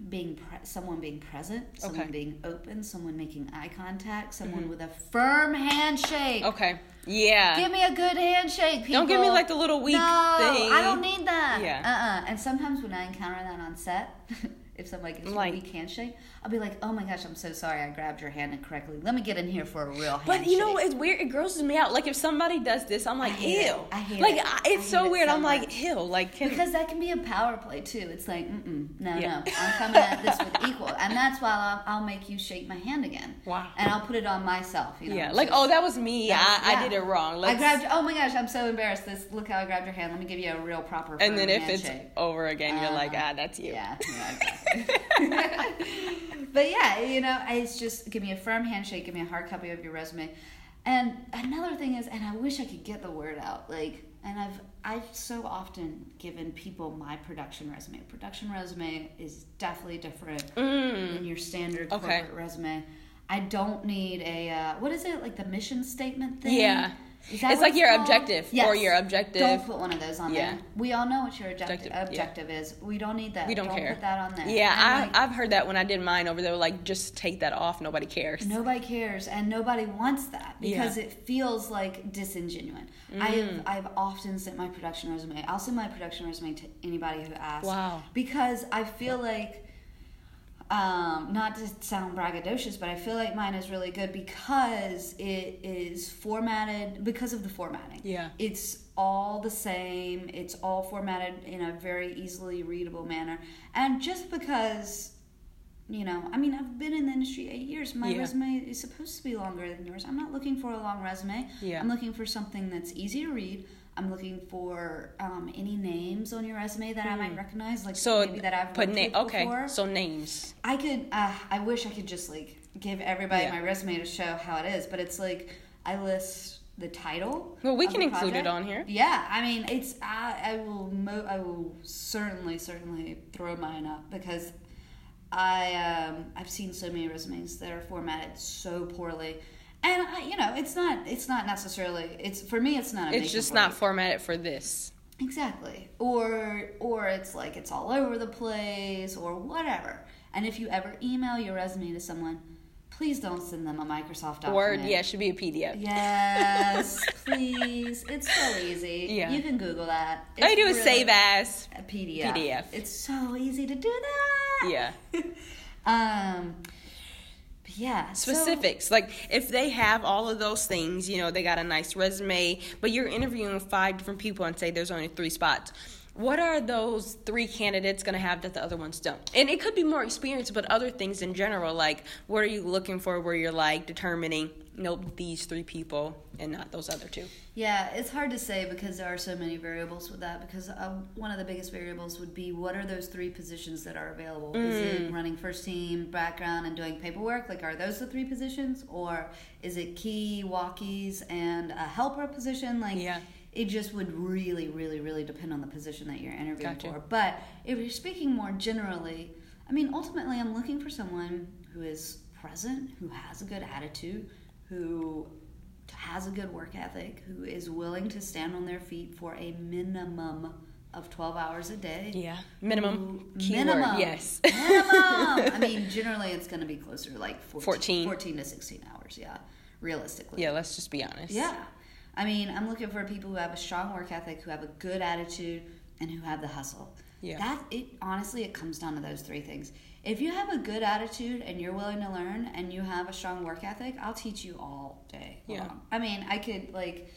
being pre- someone being present, someone Okay. being open, someone making eye contact, someone with a firm handshake. okay, yeah. Give me a good handshake, people. Don't give me like the little weak no, thing. I don't need that. Yeah. Uh-uh. And sometimes when I encounter that on set, if somebody gives me Like- a weak handshake, I'll be like, "Oh my gosh, I'm so sorry. I grabbed your hand incorrectly. Let me get in here for a real handshake." But you know, it's weird. It grosses me out. Like if somebody does this, I'm like, I hate ew. it. I hate like it. I- I it's hate so it weird. so I'm like, ew. Like can, because that can be a power play too. It's like, mm-mm, no, Yeah. no, I'm coming at this with equal, and that's why I'll, I'll make you shake my hand again. Wow. And I'll put it on myself. You know. yeah. Like oh, that was me. That's- I, I did it wrong. I Let's, grabbed. Oh my gosh, I'm so embarrassed. This look how I grabbed your hand. Let me give you a real proper. And then if it's over again, you're like, Uh-huh. ah, that's you. Yeah, yeah, exactly. but yeah, you know, it's just give me a firm handshake, give me a hard copy of your resume. And another thing is, and I wish I could get the word out, like, and I've I've so often given people my production resume. Production resume is definitely different Mm. than your standard Okay. corporate resume. I don't need a uh, what is it like the mission statement thing? Yeah. It's like your called? objective or your objective. Don't put one of those on Yeah. there. We all know what your objective, Objective, yeah. is. We don't need that. We don't, care. Put that on there. Yeah, I, like, I've heard that when I did mine over there. Like, just take that off. Nobody cares. Nobody cares, and nobody wants that because Yeah. Mm. it feels like disingenuine. I have I've often sent my production resume. I'll send my production resume to anybody who asks. Wow. Because I feel like, um, not to sound braggadocious, but I feel like mine is really good because it is formatted because of the formatting. Yeah. It's all the same. It's all formatted in a very easily readable manner, and just because you know, I mean, I've been in the industry eight years. My Yeah. resume is supposed to be longer than yours. I'm not looking for a long resume. Yeah. I'm looking for something that's easy to read. I'm looking for um, any names on your resume that I might recognize, like Hmm. So maybe that I've put worked na- okay. before. So names. I could. Uh, I wish I could just like give everybody Yeah. my resume to show how it is, but it's like I list the title. Well, we can include it on here. Yeah, I mean, it's I, I will mo- I will certainly certainly throw mine up because I um I've seen so many resumes that are formatted so poorly. And I, you know, it's not it's not necessarily it's for me it's not a It's just not formatted for this. Exactly. Or or it's like it's all over the place or whatever. And if you ever email your resume to someone, please don't send them a Microsoft document. Word, yeah, it should be a PDF. Yes, please. It's so easy. Yeah. You can Google that. All you do It's is save as. a PDF. PDF. It's so easy to do that. Yeah. Um. Yeah. so- Specifics. like if they have all of those things, you know, they got a nice resume, but you're interviewing five different people and say there's only three spots. What are those three candidates going to have that the other ones don't? And it could be more experience, but other things in general, like what are you looking for where you're like determining, nope, these three people and not those other two? Yeah, it's hard to say because there are so many variables with that. Because uh, one of the biggest variables would be what are those three positions that are available? Is it Mm. running first team, background, and doing paperwork? Like, are those the three positions, or is it key, walkies, and a helper position? Like, Yeah. It just would really, really, really depend on the position that you're interviewing Gotcha. for. But if you're speaking more generally, I mean, ultimately, I'm looking for someone who is present, who has a good attitude, who has a good work ethic, who is willing to stand on their feet for a minimum of 12 hours a day. Yeah. Minimum Who- minimum. yes. minimum. I mean, generally, it's going to be closer to like 14, 14. 14 to 16 hours, yeah, realistically. Yeah, let's just be honest. Yeah. I mean, I'm looking for people who have a strong work ethic, who have a good attitude, and who have the hustle. Yeah. That it honestly it comes down to those three things. If you have a good attitude and you're willing to learn and you have a strong work ethic, I'll teach you all day yeah. long. I mean, I could like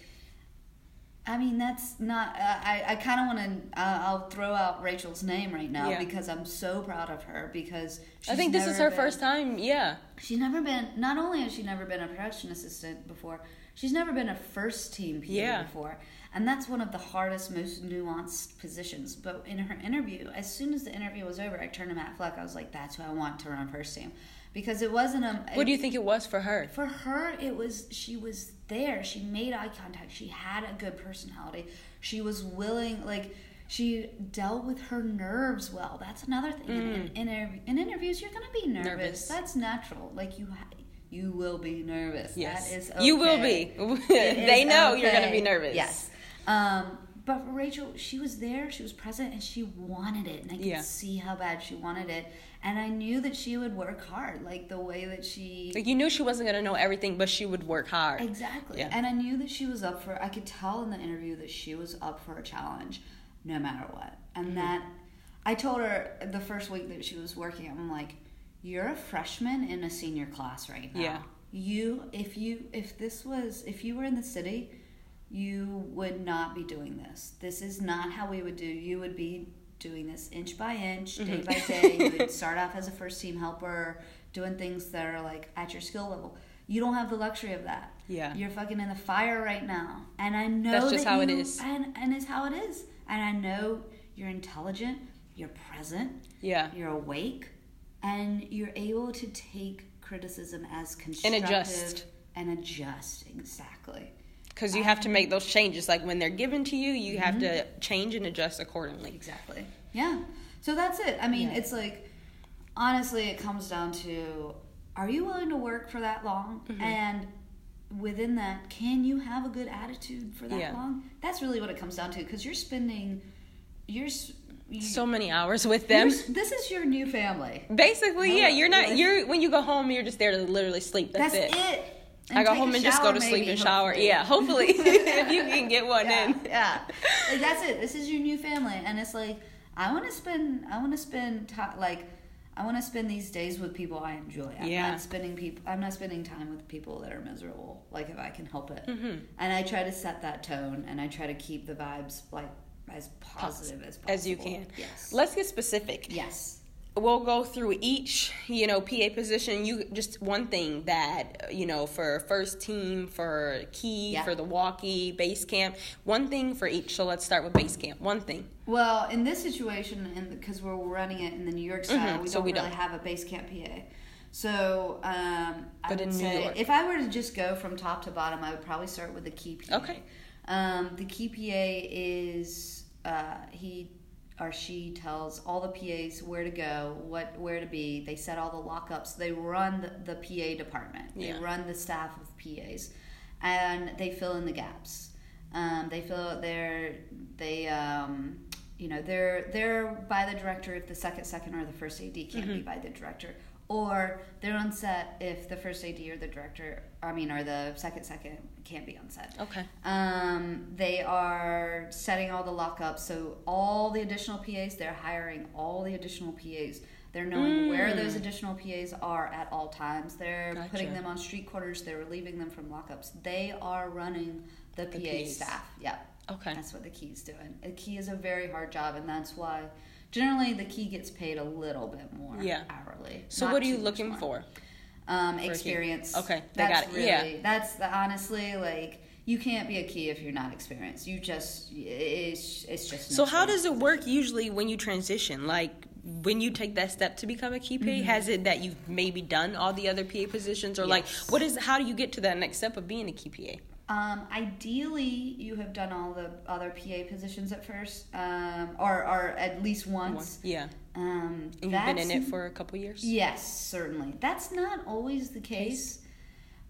I mean, that's not. Uh, I I kind of want to. Uh, I'll throw out Rachel's name right now yeah. because I'm so proud of her because I think this is her been, first time. Yeah, she's never been. Not only has she never been a production assistant before, she's never been a first team PA yeah. before, and that's one of the hardest, most nuanced positions. But in her interview, as soon as the interview was over, I turned to Matt Fleck. I was like, "That's who I want to run first team." because it wasn't a. What do you think it was for her? For her, it was she was there. She made eye contact. She had a good personality. She was willing, like she dealt with her nerves well. That's another thing. Mm. In, in, in, interviews, you're gonna be nervous. nervous. That's natural. Like you. Ha- you will be nervous. Yes, that is okay. you will be. they know okay. you're going to be nervous. Yes, um, but Rachel, she was there, she was present, and she wanted it, and I could yeah. see how bad she wanted it and I knew that she would work hard, like the way that she. Like you knew she wasn't gonna know everything, but she would work hard. Exactly. Yeah. And I knew that she was up for. I could tell in the interview that she was up for a challenge, no matter what. And mm-hmm. that, I told her the first week that she was working, I'm like, you're a freshman in a senior class right now. Yeah. You, if you, if this was, if you were in the city, you would not be doing this. This is not how we would do. You would be doing this inch by inch, mm-hmm. day by day. you would start off as a first team helper, doing things that are like at your skill level. You don't have the luxury of that. Yeah. You're fucking in the fire right now. And I know That's just that how you, it is. And, and it's how it is. And I know you're intelligent, you're present, yeah. you're awake, and you're able to take criticism as constructive and adjust. And adjust, exactly because you have to make those changes like when they're given to you you mm-hmm. have to change and adjust accordingly exactly yeah so that's it i mean yeah. it's like honestly it comes down to are you willing to work for that long mm-hmm. and within that can you have a good attitude for that yeah. long that's really what it comes down to because you're spending you're you, so many hours with them. This is your new family. Basically, yeah. You're not. You're when you go home, you're just there to literally sleep. That's, that's it. it. I go home and just go to maybe, sleep and shower. Hopefully. Yeah, hopefully if you can get one yeah, in. Yeah, like that's it. This is your new family, and it's like I want to spend. I want to spend time like. I want to spend these days with people I enjoy. I'm yeah. not spending people. I'm not spending time with people that are miserable. Like if I can help it, mm-hmm. and I try to set that tone, and I try to keep the vibes like as positive as possible. As you can. Yes. Let's get specific. Yes we'll go through each you know pa position you just one thing that you know for first team for key yeah. for the walkie base camp one thing for each so let's start with base camp one thing well in this situation and because we're running it in the new york style mm-hmm. we so don't we really don't. have a base camp pa so um, I would say if I were to just go from top to bottom, I would probably start with the key PA. Okay. Um, the key PA is uh, he or she tells all the PAs where to go, what where to be. They set all the lockups. They run the, the PA department. They yeah. run the staff of PAs, and they fill in the gaps. Um, they fill their they um, you know they're they're by the director if the second second or the first AD can't mm-hmm. be by the director or they're on set if the first AD or the director, I mean, or the second second can't be on set. Okay. Um, they are setting all the lockups, so all the additional PAs, they're hiring all the additional PAs. They're knowing mm. where those additional PAs are at all times. They're gotcha. putting them on street quarters. They're relieving them from lockups. They are running the, the PA PAs. staff. Yeah. Okay. That's what the key is doing. The key is a very hard job, and that's why generally the key gets paid a little bit more yeah. hourly. So what are you looking for? Um, for experience. Okay, they that's got it. Really, yeah, that's the, honestly like you can't be a key if you're not experienced. You just it's it's just. So how does it work usually when you transition? Like when you take that step to become a key PA, mm-hmm. has it that you've maybe done all the other PA positions, or yes. like what is how do you get to that next step of being a key PA? Um, ideally, you have done all the other PA positions at first, um, or, or at least once. Yeah. Um, you've been in it for a couple years. Yes, certainly. That's not always the case,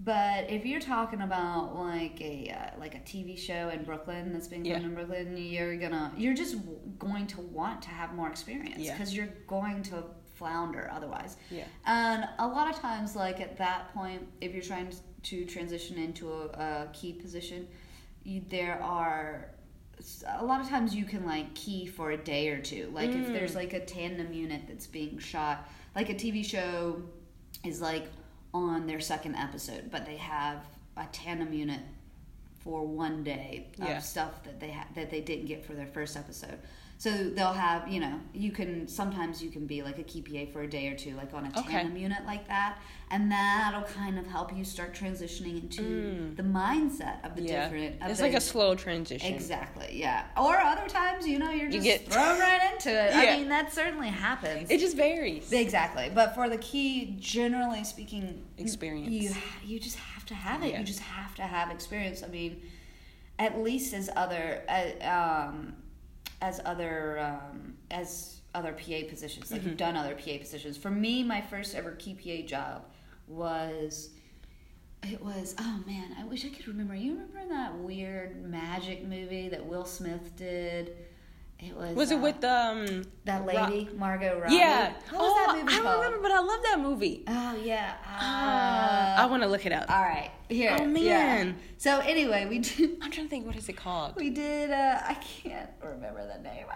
but if you're talking about like a uh, like a TV show in Brooklyn that's being filmed yeah. in Brooklyn, you're gonna you're just going to want to have more experience because yeah. you're going to flounder otherwise. Yeah. And a lot of times, like at that point, if you're trying to transition into a, a key position, you, there are a lot of times you can like key for a day or two. Like mm. if there's like a tandem unit that's being shot, like a TV show is like on their second episode, but they have a tandem unit for one day of yeah. stuff that they ha- that they didn't get for their first episode. So they'll have, you know, you can sometimes you can be like a KPA for a day or two, like on a tandem okay. unit like that, and that'll kind of help you start transitioning into mm. the mindset of the yeah. different. Of it's the, like a slow transition. Exactly. Yeah. Or other times, you know, you're just you get thrown right into it. Yeah. I mean, that certainly happens. It just varies. Exactly. But for the key, generally speaking, experience, you you just have to have it. Yeah. You just have to have experience. I mean, at least as other. Uh, um, as other um, as other PA positions. Like mm-hmm. you've done other PA positions. For me, my first ever key PA job was it was oh man, I wish I could remember. You remember that weird magic movie that Will Smith did? It was. Was uh, it with um that lady Ro- Margot Robbie? Yeah. What was oh, that movie I don't remember, but I love that movie. Oh yeah. Uh, uh, I want to look it up. All right. Here. Oh man. Yeah. So anyway, we did. I'm trying to think. What is it called? We did. Uh, I can't remember the name.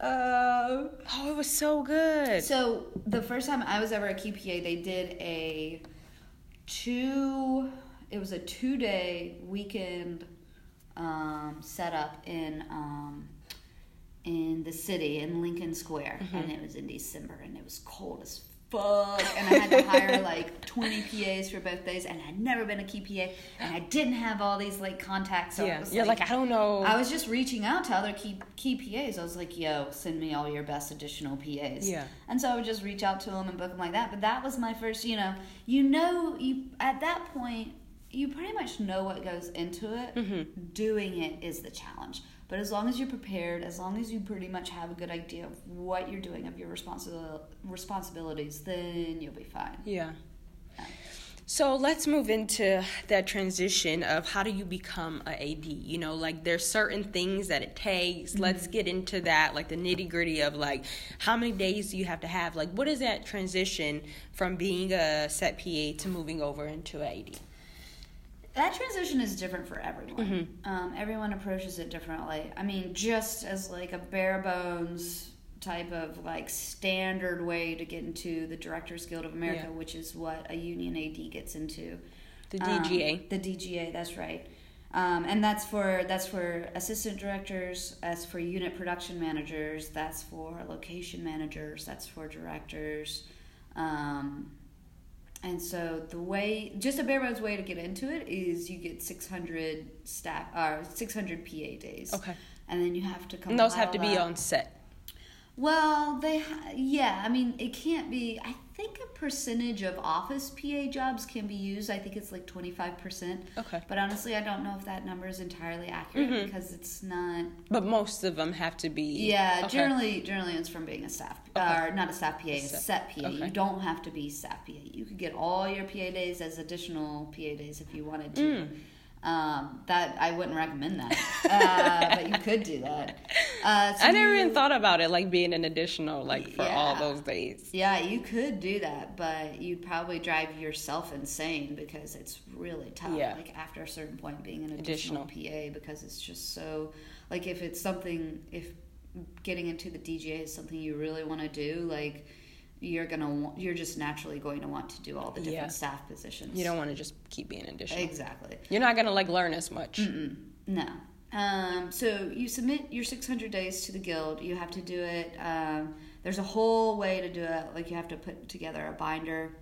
Uh, oh, it was so good. So the first time I was ever a key PA, they did a two. It was a two day weekend um, setup in. Um, in the city in Lincoln Square, mm-hmm. and it was in December, and it was cold as fuck, and I had to hire like 20 PAs for both days, and I'd never been a key PA, and I didn't have all these like contacts. So yeah, you're like, like, I don't know. I was just reaching out to other key key PAs. I was like, yo, send me all your best additional PAs. Yeah. And so I would just reach out to them and book them like that. But that was my first, you know, you know, you at that point. You pretty much know what goes into it. Mm-hmm. Doing it is the challenge but as long as you're prepared, as long as you pretty much have a good idea of what you're doing, of your responsibil- responsibilities, then you'll be fine. Yeah. So let's move into that transition of how do you become a AD? You know, like there's certain things that it takes. Mm-hmm. Let's get into that, like the nitty gritty of like how many days do you have to have? Like, what is that transition from being a set PA to moving over into an AD? That transition is different for everyone. Mm-hmm. Um, everyone approaches it differently. I mean, just as like a bare bones type of like standard way to get into the Directors Guild of America, yeah. which is what a union AD gets into. The DGA. Um, the DGA, that's right. Um, and that's for that's for assistant directors, that's for unit production managers, that's for location managers, that's for directors. Um, and so the way, just a bare bones way to get into it is you get 600 staff, uh, or 600 PA days. Okay. And then you have to come. And those have to be on set. Well, they, yeah. I mean, it can't be. I think a percentage of office PA jobs can be used. I think it's like 25%. Okay. But honestly, I don't know if that number is entirely accurate mm-hmm. because it's not. But most of them have to be. Yeah, okay. generally, generally it's from being a staff, okay. or not a staff PA, a set, set PA. Okay. You don't have to be staff PA. You could get all your PA days as additional PA days if you wanted to. Mm. Um, that I wouldn't recommend that, uh, but you could do that. Uh, so I never you, even thought about it like being an additional like for yeah, all those days. Yeah, you could do that, but you'd probably drive yourself insane because it's really tough. Yeah. Like after a certain point, being an additional, additional PA because it's just so like if it's something if getting into the DGA is something you really want to do, like you're gonna you're just naturally going to want to do all the different yeah. staff positions. You don't want to just keep being in additional. Exactly. You're not gonna like learn as much. Mm-mm. No. Um, so you submit your 600 days to the guild. You have to do it. Um, there's a whole way to do it. Like you have to put together a binder.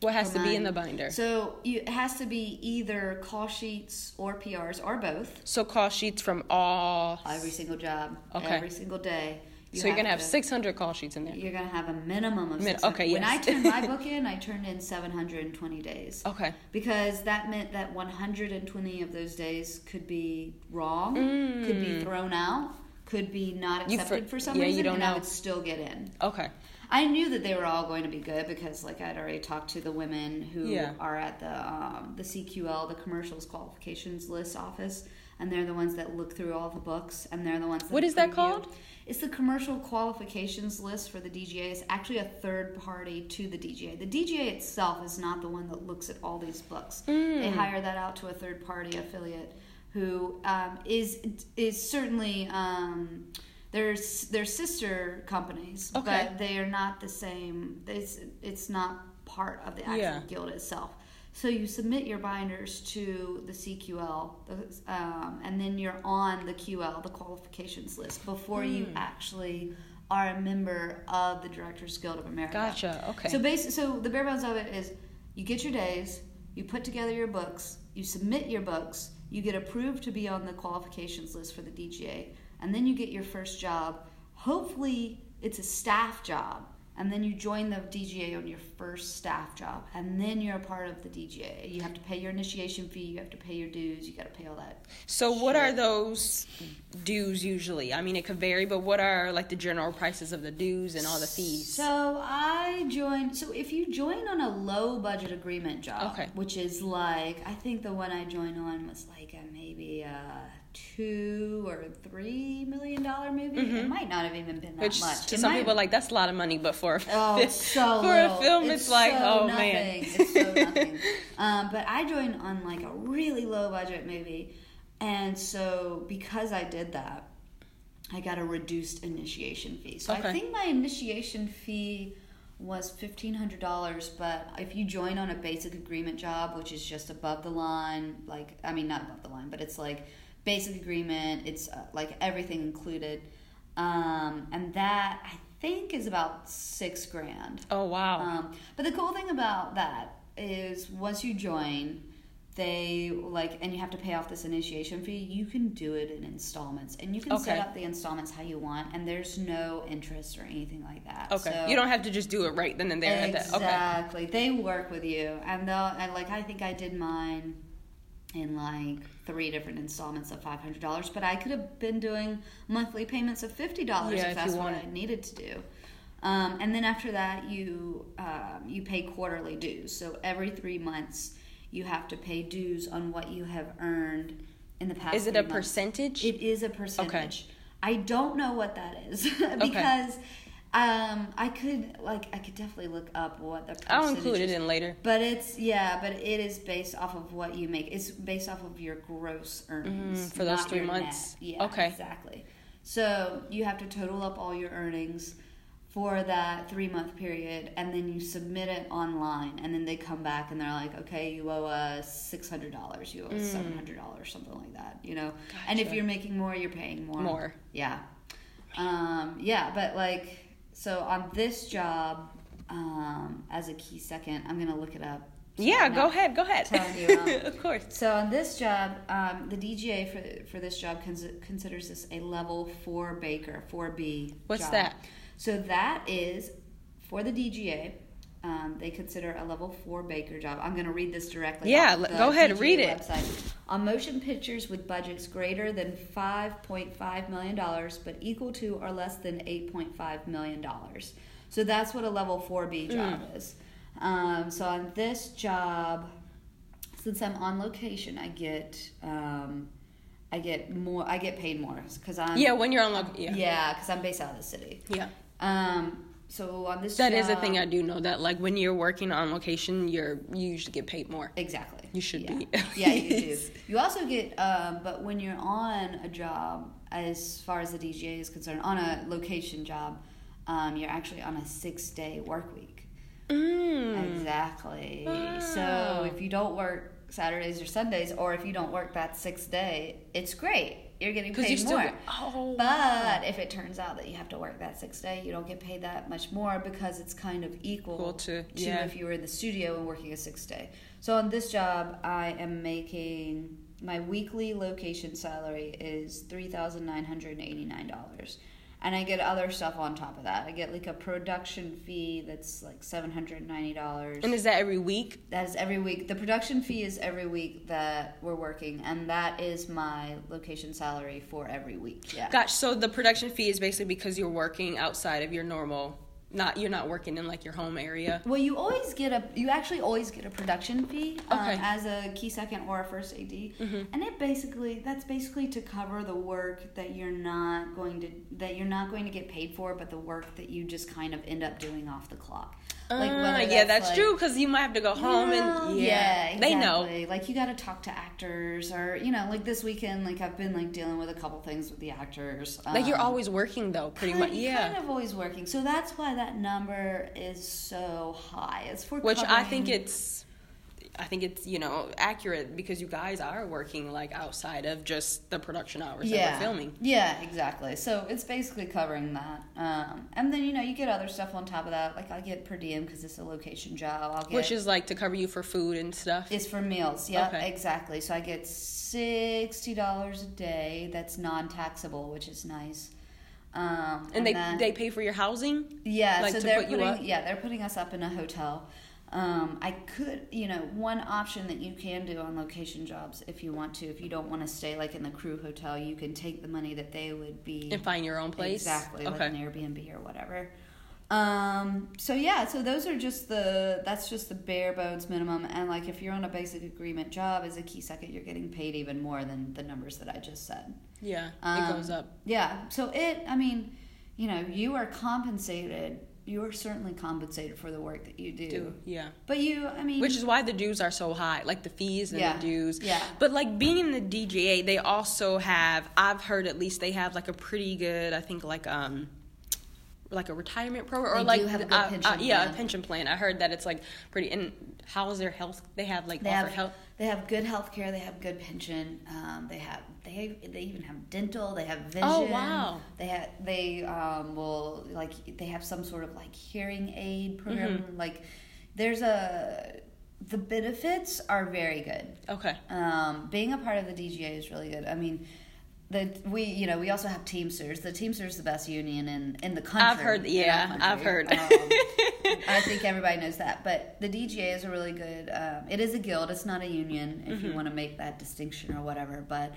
What has to be in the binder? So you, it has to be either call sheets or PRs or both. So call sheets from all every single job, okay. every single day you so you're gonna have to, 600 call sheets in there. You're gonna have a minimum of. Min- okay. Yes. When I turned my book in, I turned in 720 days. Okay. Because that meant that 120 of those days could be wrong, mm. could be mm. thrown out, could be not accepted for, for, some yeah, reason, you don't and know. I would still get in. Okay. I knew that they were all going to be good because, like, I'd already talked to the women who yeah. are at the um, the CQL, the Commercials Qualifications List office, and they're the ones that look through all the books, and they're the ones. That what is that called? It's the commercial qualifications list for the DGA. It's actually a third party to the DGA. The DGA itself is not the one that looks at all these books. Mm. They hire that out to a third party affiliate who um, is is certainly um, there's they're sister companies, Okay. but they are not the same. It's it's not part of the actual Yeah. guild itself. So you submit your binders to the CQL, the, um, and then you're on the QL, the qualifications list, before you Hmm. actually are a member of the Directors Guild of America. Gotcha. Okay. So basi- so the bare bones of it is you get your days, you put together your books, you submit your books, you get approved to be on the qualifications list for the DGA, and then you get your first job. Hopefully it's a staff job. And then you join the DGA on your first staff job, and then you're a part of the DGA. You have to pay your initiation fee, you have to pay your dues, you got to pay all that. So what are those dues usually? I mean, it could vary, but what are like the general prices of the dues and all the fees? So I joined. So if you join on a low budget agreement job, Okay. which is like I think the one I joined on was like a maybe a two or three million dollar movie. It might not have even been that Mm-hmm. Which much. to It some might- people like that's a lot of money, but for a Oh, fi- it's so for a film, it's, like so oh nothing. man. it's so nothing. Um, but I joined on like a really low budget movie, and so because I did that, I got a reduced initiation fee. So I think my initiation fee was fifteen hundred dollars. But if you join on a basic agreement job, which is just above the line, like I mean not above the line, but it's like basic agreement. It's uh, like everything included, um, and that I think is about six grand. Oh wow. Um, but the cool thing about that is once you join, they like, and you have to pay off this initiation fee. You can do it in installments, and you can set up the installments how you want, and there's no interest or anything like that. okay. So- you don't have to just do it right then and there. at that- Okay. Exactly. They work with you, and they'll and like I think I did mine in like three different installments of five hundred dollars, but I could have been doing monthly payments of fifty dollars Yeah, if that's what I needed to do. Um, and then after that, you um, you pay quarterly dues. So every three months, you have to pay dues on what you have earned in the past. Is it a months. percentage? It is a percentage. Okay. I don't know what that is because um, I could like I could definitely look up what the I'll include it in later. But it's yeah, but it is based off of what you make. It's based off of your gross earnings Mm, for those three months. net. Yeah, Okay. exactly. So you have to total up all your earnings for that three month period, and then you submit it online, and then they come back and they're like, okay, you owe us six hundred dollars, you owe us seven hundred dollars, something like that, you know. And if Mm. You're making more, you're paying more. More. Yeah. Um, yeah, but like, so on this job, um, as a key second, I'm gonna look it up. So Yeah, go ahead. Go ahead. you, um, of course. So on this job, um, the DGA for for this job cons- considers this a level four baker, four B. What's job. that? So that is for the DGA. Um, they consider a level four baker job. I'm going to read this directly. Yeah, go ahead, read it. Website. On motion pictures with budgets greater than 5.5 million dollars, but equal to or less than 8.5 million dollars. So that's what a level four B job Mm. is. Um, so on this job, since I'm on location, I get um, I get more. I get paid more because I'm Yeah, when you're on loc- yeah. yeah because I'm based out of the city. Yeah. Um, so on this That job, is a thing I do know that like when you're working on location, you're you usually get paid more. exactly. You should yeah. be. yeah, you do. You also get, um, but when you're on a job, as far as the DGA is concerned, on a location job, um, you're actually on a six day work week. Mm. Exactly. Wow. So if you don't work Saturdays or Sundays, or if you don't work that sixth day, it's great. You're getting paid you still more. get, oh. But if it turns out that you have to work that six day, you don't get paid that much more because it's kind of equal Equal to- yeah. if you were in the studio and working a six day. So on this job, I am making my weekly location salary is three thousand nine hundred eighty nine dollars. And I get other stuff on top of that. I get like a production fee that's like seven hundred and ninety dollars. and is that every week? That is every week. The production fee is every week that we're working, and that is my location salary for every week. Yeah. Gosh, so the production fee is basically because you're working outside of your normal, not you're not working in like your home area. Well, you always get a. You actually always get a production fee um, Okay. as a key second or a first AD, and it basically that's basically to cover the work that you're not going to that you're not going to get paid for, but the work that you just kind of end up doing off the clock. Like uh, yeah, that's like, true because you might have to go home and yeah, yeah exactly. they know. Like you got to talk to actors or you know, like this weekend, like I've been like dealing with a couple things with the actors. Like um, you're always working though, pretty kind, much. Yeah, kind of always working. So that's why that number is so high. It's for which covering, I think it's I think it's you know accurate because you guys are working like outside of just the production hours yeah. that we're filming. Yeah, exactly. So it's basically covering that, um, and then you know you get other stuff on top of that. Like I get per diem because it's a location job. I'll get which is like to cover you for food and stuff. It's for meals. Yeah, okay. exactly. So I get sixty dollars a day. That's non-taxable, which is nice. Um, and, and, they then, they pay for your housing. Yeah, like so they're putting yeah they're putting us up in a hotel. Um, I could, you know, one option that you can do on location jobs if you want to, if you don't want to stay like in the crew hotel, you can take the money that they would be and find your own place. Exactly, okay. like an Airbnb or whatever. Um, so yeah, so those are just the that's just the bare bones minimum, and like if you're on a basic agreement job as a key second, you're getting paid even more than the numbers that I just said. Yeah, um, it goes up. Yeah, so it, I mean, you know, you are compensated you are certainly compensated for the work that you do. do. Yeah. But you, I mean, which is why the dues are so high, like the fees and yeah, the dues. Yeah. But like being in the DGA, they also have. I've heard at least they have like a pretty good. I think like um like a retirement program or they like a uh, uh, yeah a pension plan. I heard that it's like pretty. And how is their health? They have like they have health. They have good health care. They have good pension. Um, they have they they even have dental. They have vision. Oh wow! They have they um, will like they have some sort of like hearing aid program. Mm-hmm. Like there's a the benefits are very good. Okay. Um, being a part of the DGA is really good. I mean the we you know we also have Teamsters. The Teamsters is the best union in in the country. I've heard, yeah, I've heard. Um, I think everybody knows that. But the DGA is a really good. Um, it is a guild. It's not a union. If mm-hmm. you want to make that distinction or whatever, but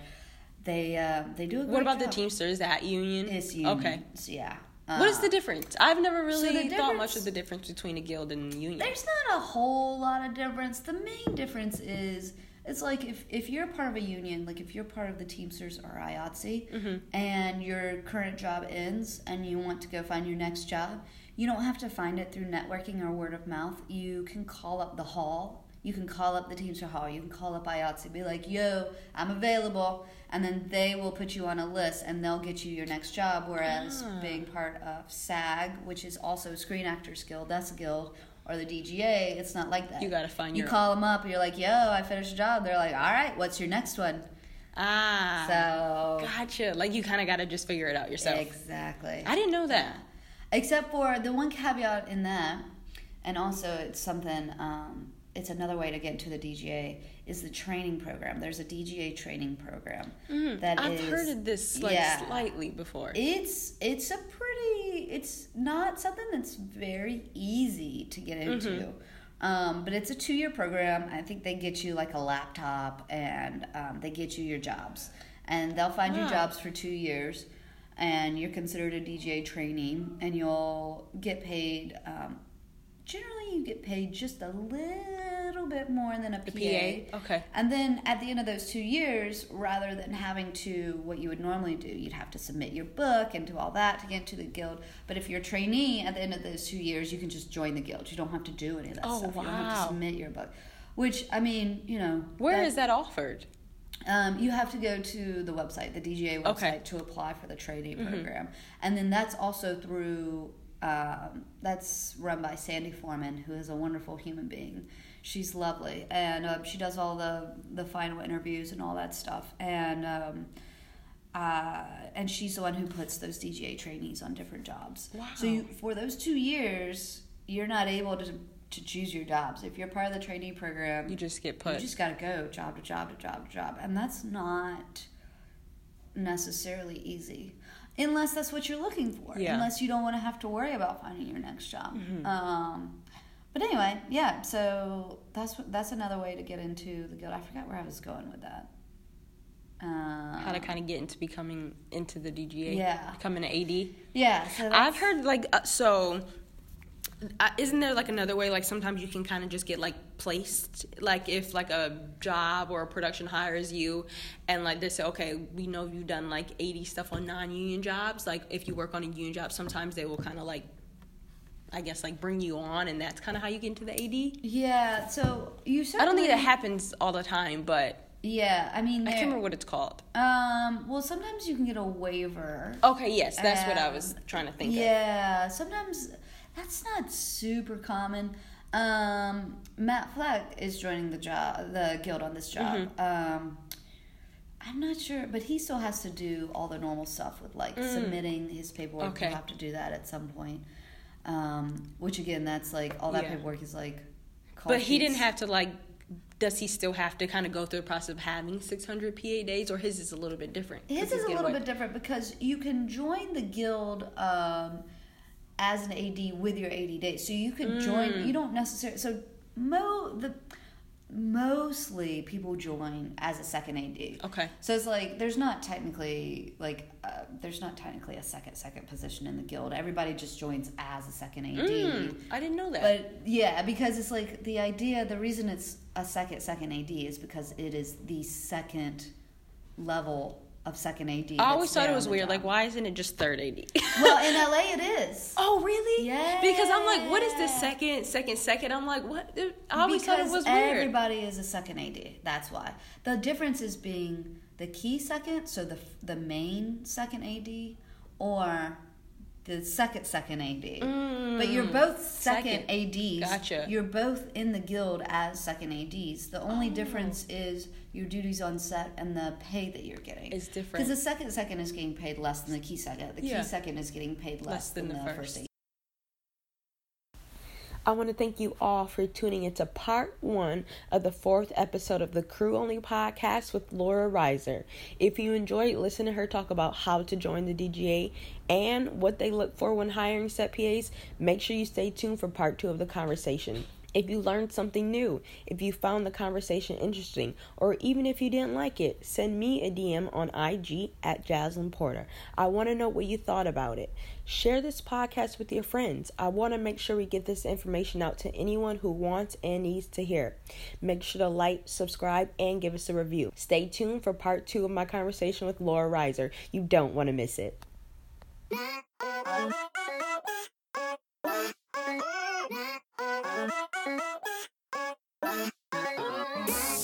they uh, they do a good What about job. the Teamsters? That union? It's union. Okay. Yeah. Uh, what is the difference? I've never really so thought much of the difference between a guild and a union. There's not a whole lot of difference. The main difference is it's like if, if you're part of a union, like if you're part of the Teamsters or IATSE, mm-hmm. and your current job ends and you want to go find your next job, you don't have to find it through networking or word of mouth. You can call up the hall. You can call up the Teamster Hall. You can call up IATSE. Be like, yo, I'm available. And then they will put you on a list and they'll get you your next job. Whereas ah. being part of SAG, which is also Screen Actors Guild, that's a guild, or the DGA, it's not like that. You got to find you your. You call them up, you're like, "Yo, I finished a job." They're like, "All right, what's your next one?" Ah. So. Gotcha. Like you kind of got to just figure it out yourself. Exactly. I didn't know that. Except for the one caveat in that, and also it's something. Um, it's another way to get into the DGA is the training program. There's a DGA training program mm, that I've is, heard of this like yeah, slightly before. It's it's a pretty it's not something that's very easy to get into. Mm-hmm. Um, but it's a two year program. I think they get you like a laptop and um, they get you your jobs. And they'll find wow. you jobs for two years. And you're considered a DGA training, and you'll get paid um, generally you get paid just a little bit more than a PA. PA. Okay. And then at the end of those two years, rather than having to what you would normally do, you'd have to submit your book and do all that to get into the guild. But if you're a trainee at the end of those two years, you can just join the guild. You don't have to do any of that oh, stuff. Wow. You don't have to submit your book. Which I mean, you know, where that, is that offered? Um, you have to go to the website, the DGA website, okay. to apply for the trainee mm-hmm. program, and then that's also through um, that's run by Sandy Forman, who is a wonderful human being. She's lovely, and uh, she does all the the final interviews and all that stuff. And um, uh, and she's the one who puts those DGA trainees on different jobs. Wow. So you, for those two years, you're not able to to choose your jobs. If you're part of the trainee program, you just get put. You just got to go job to job to job to job, and that's not necessarily easy unless that's what you're looking for. Yeah. Unless you don't want to have to worry about finding your next job. Mm-hmm. Um, but anyway, yeah. So that's that's another way to get into the guild. I forgot where I was going with that. Uh, How to kind of get into becoming into the DGA? Yeah, becoming an AD. Yeah, so I've heard like uh, so uh, isn't there like another way like sometimes you can kind of just get like placed like if like a job or a production hires you and like they say okay we know you've done like AD stuff on non-union jobs like if you work on a union job sometimes they will kind of like I guess like bring you on, and that's kind of how you get into the AD. Yeah. So you. Said I don't think that happens all the time, but yeah, I mean, I can't remember what it's called. Um, well, sometimes you can get a waiver. Okay, yes, that's um, what I was trying to think. Yeah, of. sometimes that's not super common. Um, Matt Fleck is joining the job, the guild on this job. Mm-hmm. Um, I'm not sure, but he still has to do all the normal stuff with like mm. submitting his paperwork. Okay. He'll have to do that at some point. Um, which again, that's like all that yeah. paperwork is like. But sheets. he didn't have to like does he still have to kind of go through the process of having 600 PA days, or his is a little bit different? His is a little bit different because you can join the guild um, as an AD with your AD days. So you can mm. join. You don't necessarily. So mo the mostly people join as a second AD. Okay. So it's like there's not technically like uh, there's not technically a second second position in the guild. Everybody just joins as a second AD. Mm, I didn't know that. But yeah, because it's like the idea. The reason it's a second second AD is because it is the second level of second AD. I always thought it was weird. Job. Like, why isn't it just third AD? well, in LA, it is. Oh, really? Yeah. Because I'm like, what is this second, second, second? I'm like, what? I always because thought it was weird. Everybody is a second AD. That's why. The difference is being the key second, so the the main second AD, or the second second AD. Mm, but you're both second, second, ADs. Gotcha. You're both in the guild as second ADs. The only oh. difference is your duties on set and the pay that you're getting. Is different. Because the second second is getting paid less than the key second. The key yeah. second is getting paid less, less than, than, the, the first. first I want to thank you all for tuning into part one of the fourth episode of the Crew Only podcast with Laura Reiser. If you enjoyed listening to her talk about how to join the DGA and what they look for when hiring set PAs, make sure you stay tuned for part two of the conversation if you learned something new, if you found the conversation interesting, or even if you didn't like it, send me a DM on IG at Jaslyn Porter. I want to know what you thought about it. Share this podcast with your friends. I want to make sure we get this information out to anyone who wants and needs to hear. Make sure to like, subscribe, and give us a review. Stay tuned for part two of my conversation with Laura Reiser. You don't want to miss it.